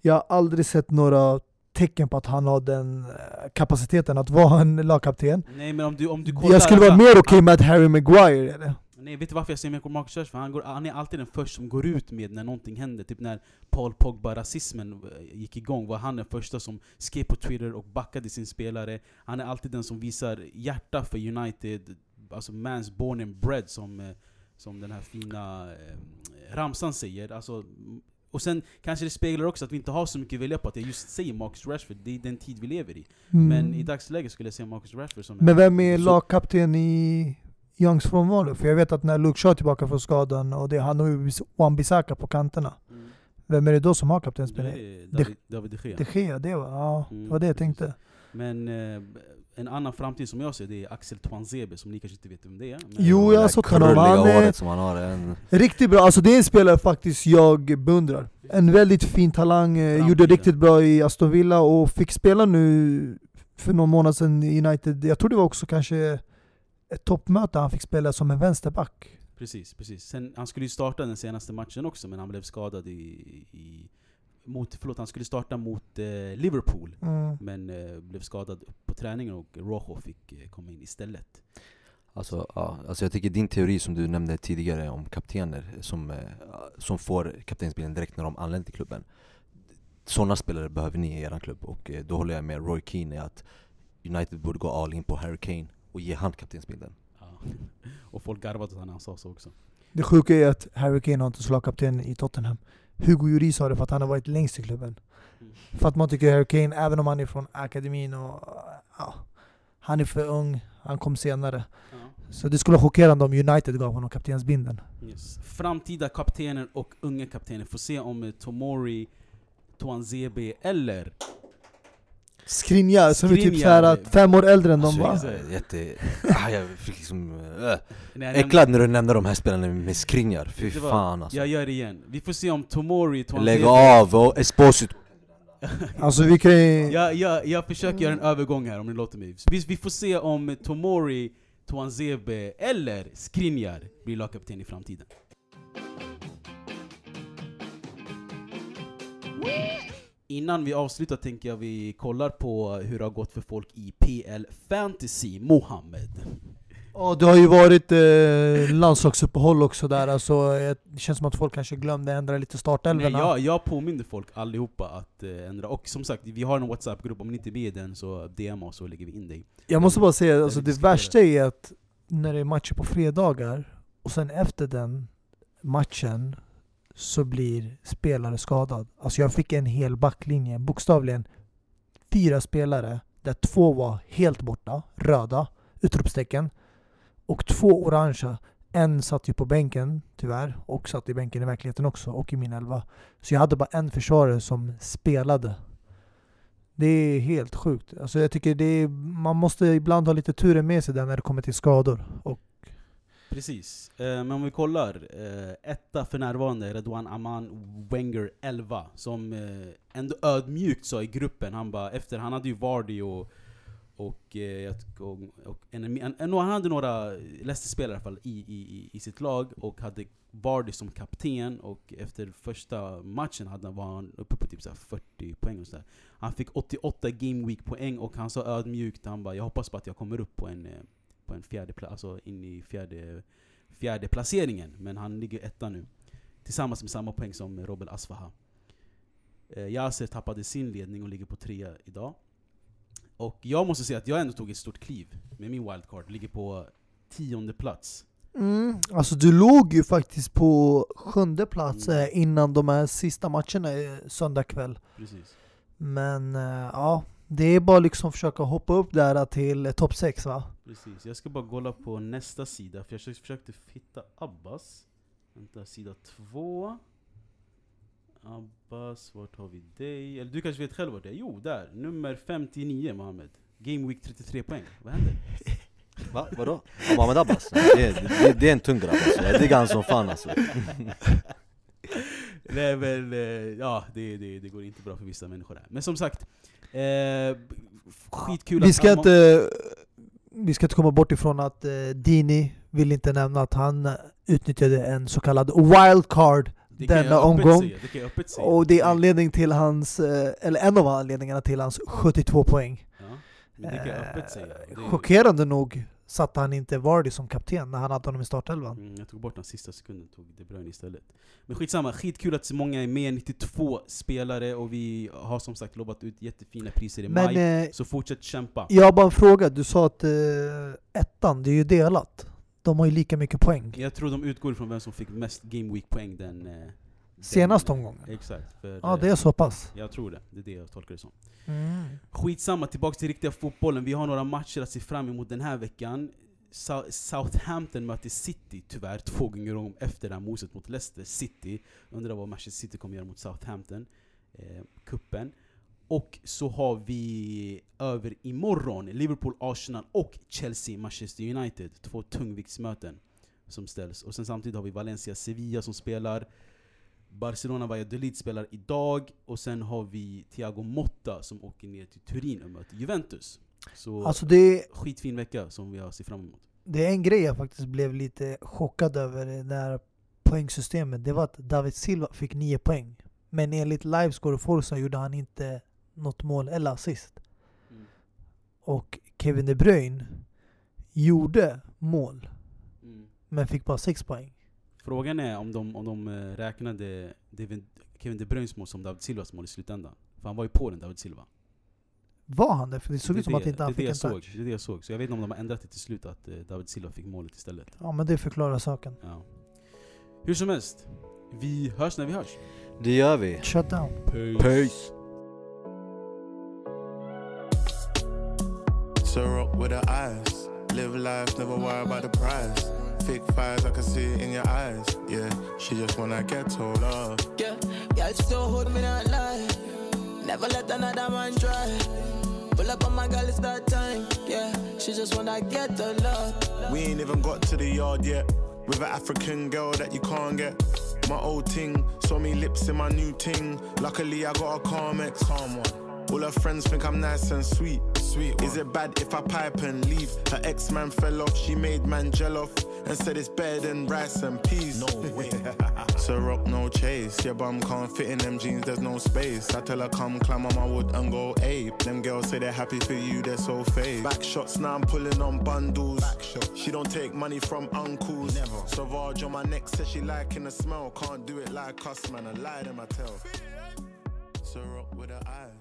jag har aldrig sett några tecken på att han har den eh, kapaciteten att vara en lagkapten. Nej men om du, om du kollar... Jag skulle vara mer okej med att Harry Maguire eller? Nej, vet du varför jag säger Marcus Rashford? Han, går, han är alltid den första som går ut med när någonting händer. Typ när Paul Pogba-rasismen eh, gick igång var han den första som skrev på Twitter och backade sin spelare. Han är alltid den som visar hjärta för United. Alltså man's born and bred som, eh, som den här fina eh, ramsan säger. Alltså, och sen kanske det speglar också att vi inte har så mycket att välja på att jag just säger Marcus Rashford. Det är den tid vi lever i. Mm. Men i dagsläget skulle jag säga Marcus Rashford som en- Men vem är lagkapten i Youngs frånvaro. För jag vet att när Luke Shaw tillbaka från skadan och det är han och Wan-Bissaka på kanterna. Mm. Vem är det då som har Det kaptensbindeln? David, de Gea. De Gea, det var, ja, Mm, det var det jag tänkte. Men eh, en annan framtid som jag ser det är Axel Twanzebe som ni kanske inte vet vem det är. Men Jo, jag har sett honom. Han är håret som han har, en, riktigt bra. Alltså det är en spelare faktiskt jag beundrar. En väldigt fin talang, eh, gjorde Framtiden. riktigt bra i Aston Villa och fick spela nu för någon månad sedan i United. Jag tror det var också kanske ett toppmöte han fick spela som en vänsterback. Precis, precis. Sen, han skulle ju starta den senaste matchen också, men han blev skadad i... i mot, förlåt, han skulle starta mot eh, Liverpool. Mm. Men eh, blev skadad på träningen och Rojo fick eh, komma in istället. Alltså, ja, alltså jag tycker din teori som du nämnde tidigare om kaptener som, eh, som får kaptensbilden direkt när de anländer till klubben Sådana spelare behöver ni i er klubb och eh, då håller jag med Roy Keane i att United borde gå all in på Harry Kane och ge han kaptensbilden Ja. Och folk garvade när han sa så också. Det sjuka är att Harry Kane har inte slagit kapten i Tottenham. Hugo Lloris har det för att han har varit längst i klubben. Mm. För att man tycker Harry Kane, även om han är från akademin och ja, han är för ung, han kom senare. Ja. Så det skulle vara chockerande om United gav honom kaptensbindeln. Yes. Framtida kaptener och unga kaptener får se om eh, Tomori, Tuanzebe eller Skriniar som är typ såhär att fem år äldre än de Alltså, va? Jag, jätte, ah, jag fick liksom, äh, Nej, äcklad när du nämnde de här spelarna med skrinjar, fy var- fan alltså Jag gör det igen. Vi får se om Tomori, Tuanzebe... Lägg av och Esposito Alltså vi kan ju... Jag, jag, jag försöker göra en övergång här om ni låter mig. Vi, vi får se om Tomori, Tuanzebe eller Skriniar blir lagkapten i framtiden. Innan vi avslutar tänker jag vi kollar på hur det har gått för folk i PL Fantasy, Mohammed. Ja, det har ju varit eh, landslagsuppehåll också där, alltså, eh, det känns som att folk kanske glömde ändra lite startelvorna. jag, jag påminner folk allihopa att eh, ändra, och som sagt, vi har en WhatsApp-grupp, om ni inte är med i den så DM oss så lägger vi in dig. Jag måste bara säga, alltså, det värsta är att när det är matcher på fredagar och sen efter den matchen så blir spelare skadad. Alltså jag fick en hel backlinje, bokstavligen fyra spelare där två var helt borta, röda, utropstecken. Och två orangea. En satt ju på bänken tyvärr och satt i bänken i verkligheten också och i min elva. Så jag hade bara en försvarare som spelade. Det är helt sjukt. Alltså jag tycker det är, man måste ibland ha lite turen med sig där när det kommer till skador. Och Precis. Eh, men om vi kollar, eh, etta för närvarande, Redouan Aman Wenger 11, som eh, ändå ödmjukt sa i gruppen, han bara, efter, han hade ju Vardy och och, eh, och, och en, en, en, han hade några Leicester-spelare i alla fall i, i, i- sitt lag och hade Vardy som kapten och efter första matchen hade, han- var han uppe på typ så här 40 poäng och sådär. Han fick 88 game week poäng och han sa ödmjukt, han bara 'Jag hoppas på att jag kommer upp på en, eh, på en fjärde plats, alltså in i fjärde, fjärde placeringen. Men han ligger etta nu. Tillsammans med samma poäng som Robel Asfaha. Eh, Yasser tappade sin ledning och ligger på trea idag. Och jag måste säga att jag ändå tog ett stort kliv med min wildcard. Ligger på tionde plats. Mm, alltså du låg ju faktiskt på sjunde plats Mm. eh, innan de här sista matcherna eh, söndag kväll. Precis. Men eh, ja, det är bara liksom försöka hoppa upp där till topp 6 va? Precis. Jag ska bara kolla på nästa sida, för jag försökte, hitta Abbas. Vänta, sida två. Abbas, vart har vi dig? Eller du kanske vet själv vart det är? Jo, där! Nummer 59, Mohammed. Game Week 33 poäng. Vad händer? Va? Vadå? Ja, Mohamed Abbas? Det är, det, det är en tung grabb alltså, jag diggar han som fan alltså Nej men, eh, ja det, det, det går inte bra för vissa människor här. Men som sagt, eh, skitkul Vi ska inte, vi ska inte komma bort ifrån att eh, Dini vill inte nämna att han eh, utnyttjade en så kallad wildcard denna omgång. Det. Och det är anledning till hans, eh, eller en av anledningarna till hans 72 poäng. Ja, det kan jag öppet säga. Eh, Chockerande nog satte han inte Vardy som kapten när han hade honom i startelvan. Mm, jag tog bort den sista sekunden, tog De Bruyne istället. Men skitsamma, skitkul att så många är med, 92 spelare och vi har som sagt lovat ut jättefina priser i Men maj. eh, Så fortsätt kämpa. jag har bara en fråga, du sa att eh, ettan, det är ju delat. De har ju lika mycket poäng. Jag tror de utgår från vem som fick mest Game Week poäng den... eh, Senaste omgången? Exakt. För, Ja, eh, det är så pass. Jag tror det, det är det jag tolkar det som. Mm. Skitsamma, tillbaks till riktiga fotbollen. Vi har några matcher att se fram emot den här veckan. Sou- Southampton möter City tyvärr två gånger om efter det här moset mot Leicester City. Undrar vad Manchester City kommer göra mot Southampton. Eh, kuppen. Och så har vi över imorgon Liverpool, Arsenal och Chelsea, Manchester United. Två tungviktsmöten som ställs. Och sen samtidigt har vi Valencia, Sevilla som spelar. Barcelona, Valladolid spelar idag. Och sen har vi Thiago Motta som åker ner till Turin och möter Juventus. Så Alltså det, skitfin vecka som vi har sett fram emot. det är en grej jag faktiskt blev lite chockad över det här poängsystemet. Det var att David Silva fick 9 poäng. Men enligt Livescore Forza gjorde han inte något mål eller assist. Och Kevin De Bruyne gjorde mål, Mm. men fick bara 6 poäng. Frågan är om de, om de eh, räknade David, Kevin De Bruynes mål som David Silvas mål i slutändan. För han var ju på den, David Silva. Var han det? För det såg Det ut som är att det- inte han det är fick det en touch. Det är det jag såg. Så jag vet inte om de har ändrat det till slut att eh, David Silva fick målet istället. Ja men det förklarar saken. Ja. Hur som helst, vi hörs när vi hörs. Det gör vi. Shut down. Peace! So rock with the eyes. Live life, never worry about the price. Thick thighs, I can see it in your eyes. Yeah, she just wanna get told off. Yeah, y'all still hold me that lie. Never let another man try. Pull up on my girl, it's that time. Yeah, she just wanna get the love. We ain't even got to the yard yet. With an African girl that you can't get. My old ting, saw me lips in my new ting. Luckily, I got a Carmex. Calm one. All her friends think I'm nice and sweet. Sweet. Is it bad if I pipe and leave? Her ex man fell off, she made man gel off and said it's better than rice and peas. No way. so rock no chase. Your bum can't fit in them jeans, there's no space. I tell her come climb on my wood and go ape. Them girls say they're happy for you, they're so fake. Back shots now I'm pulling on bundles. She don't take money from uncles. Never. Sauvage on my neck says she liking the smell. Can't do it like us, man. I lie them I tell. So rock with her eyes.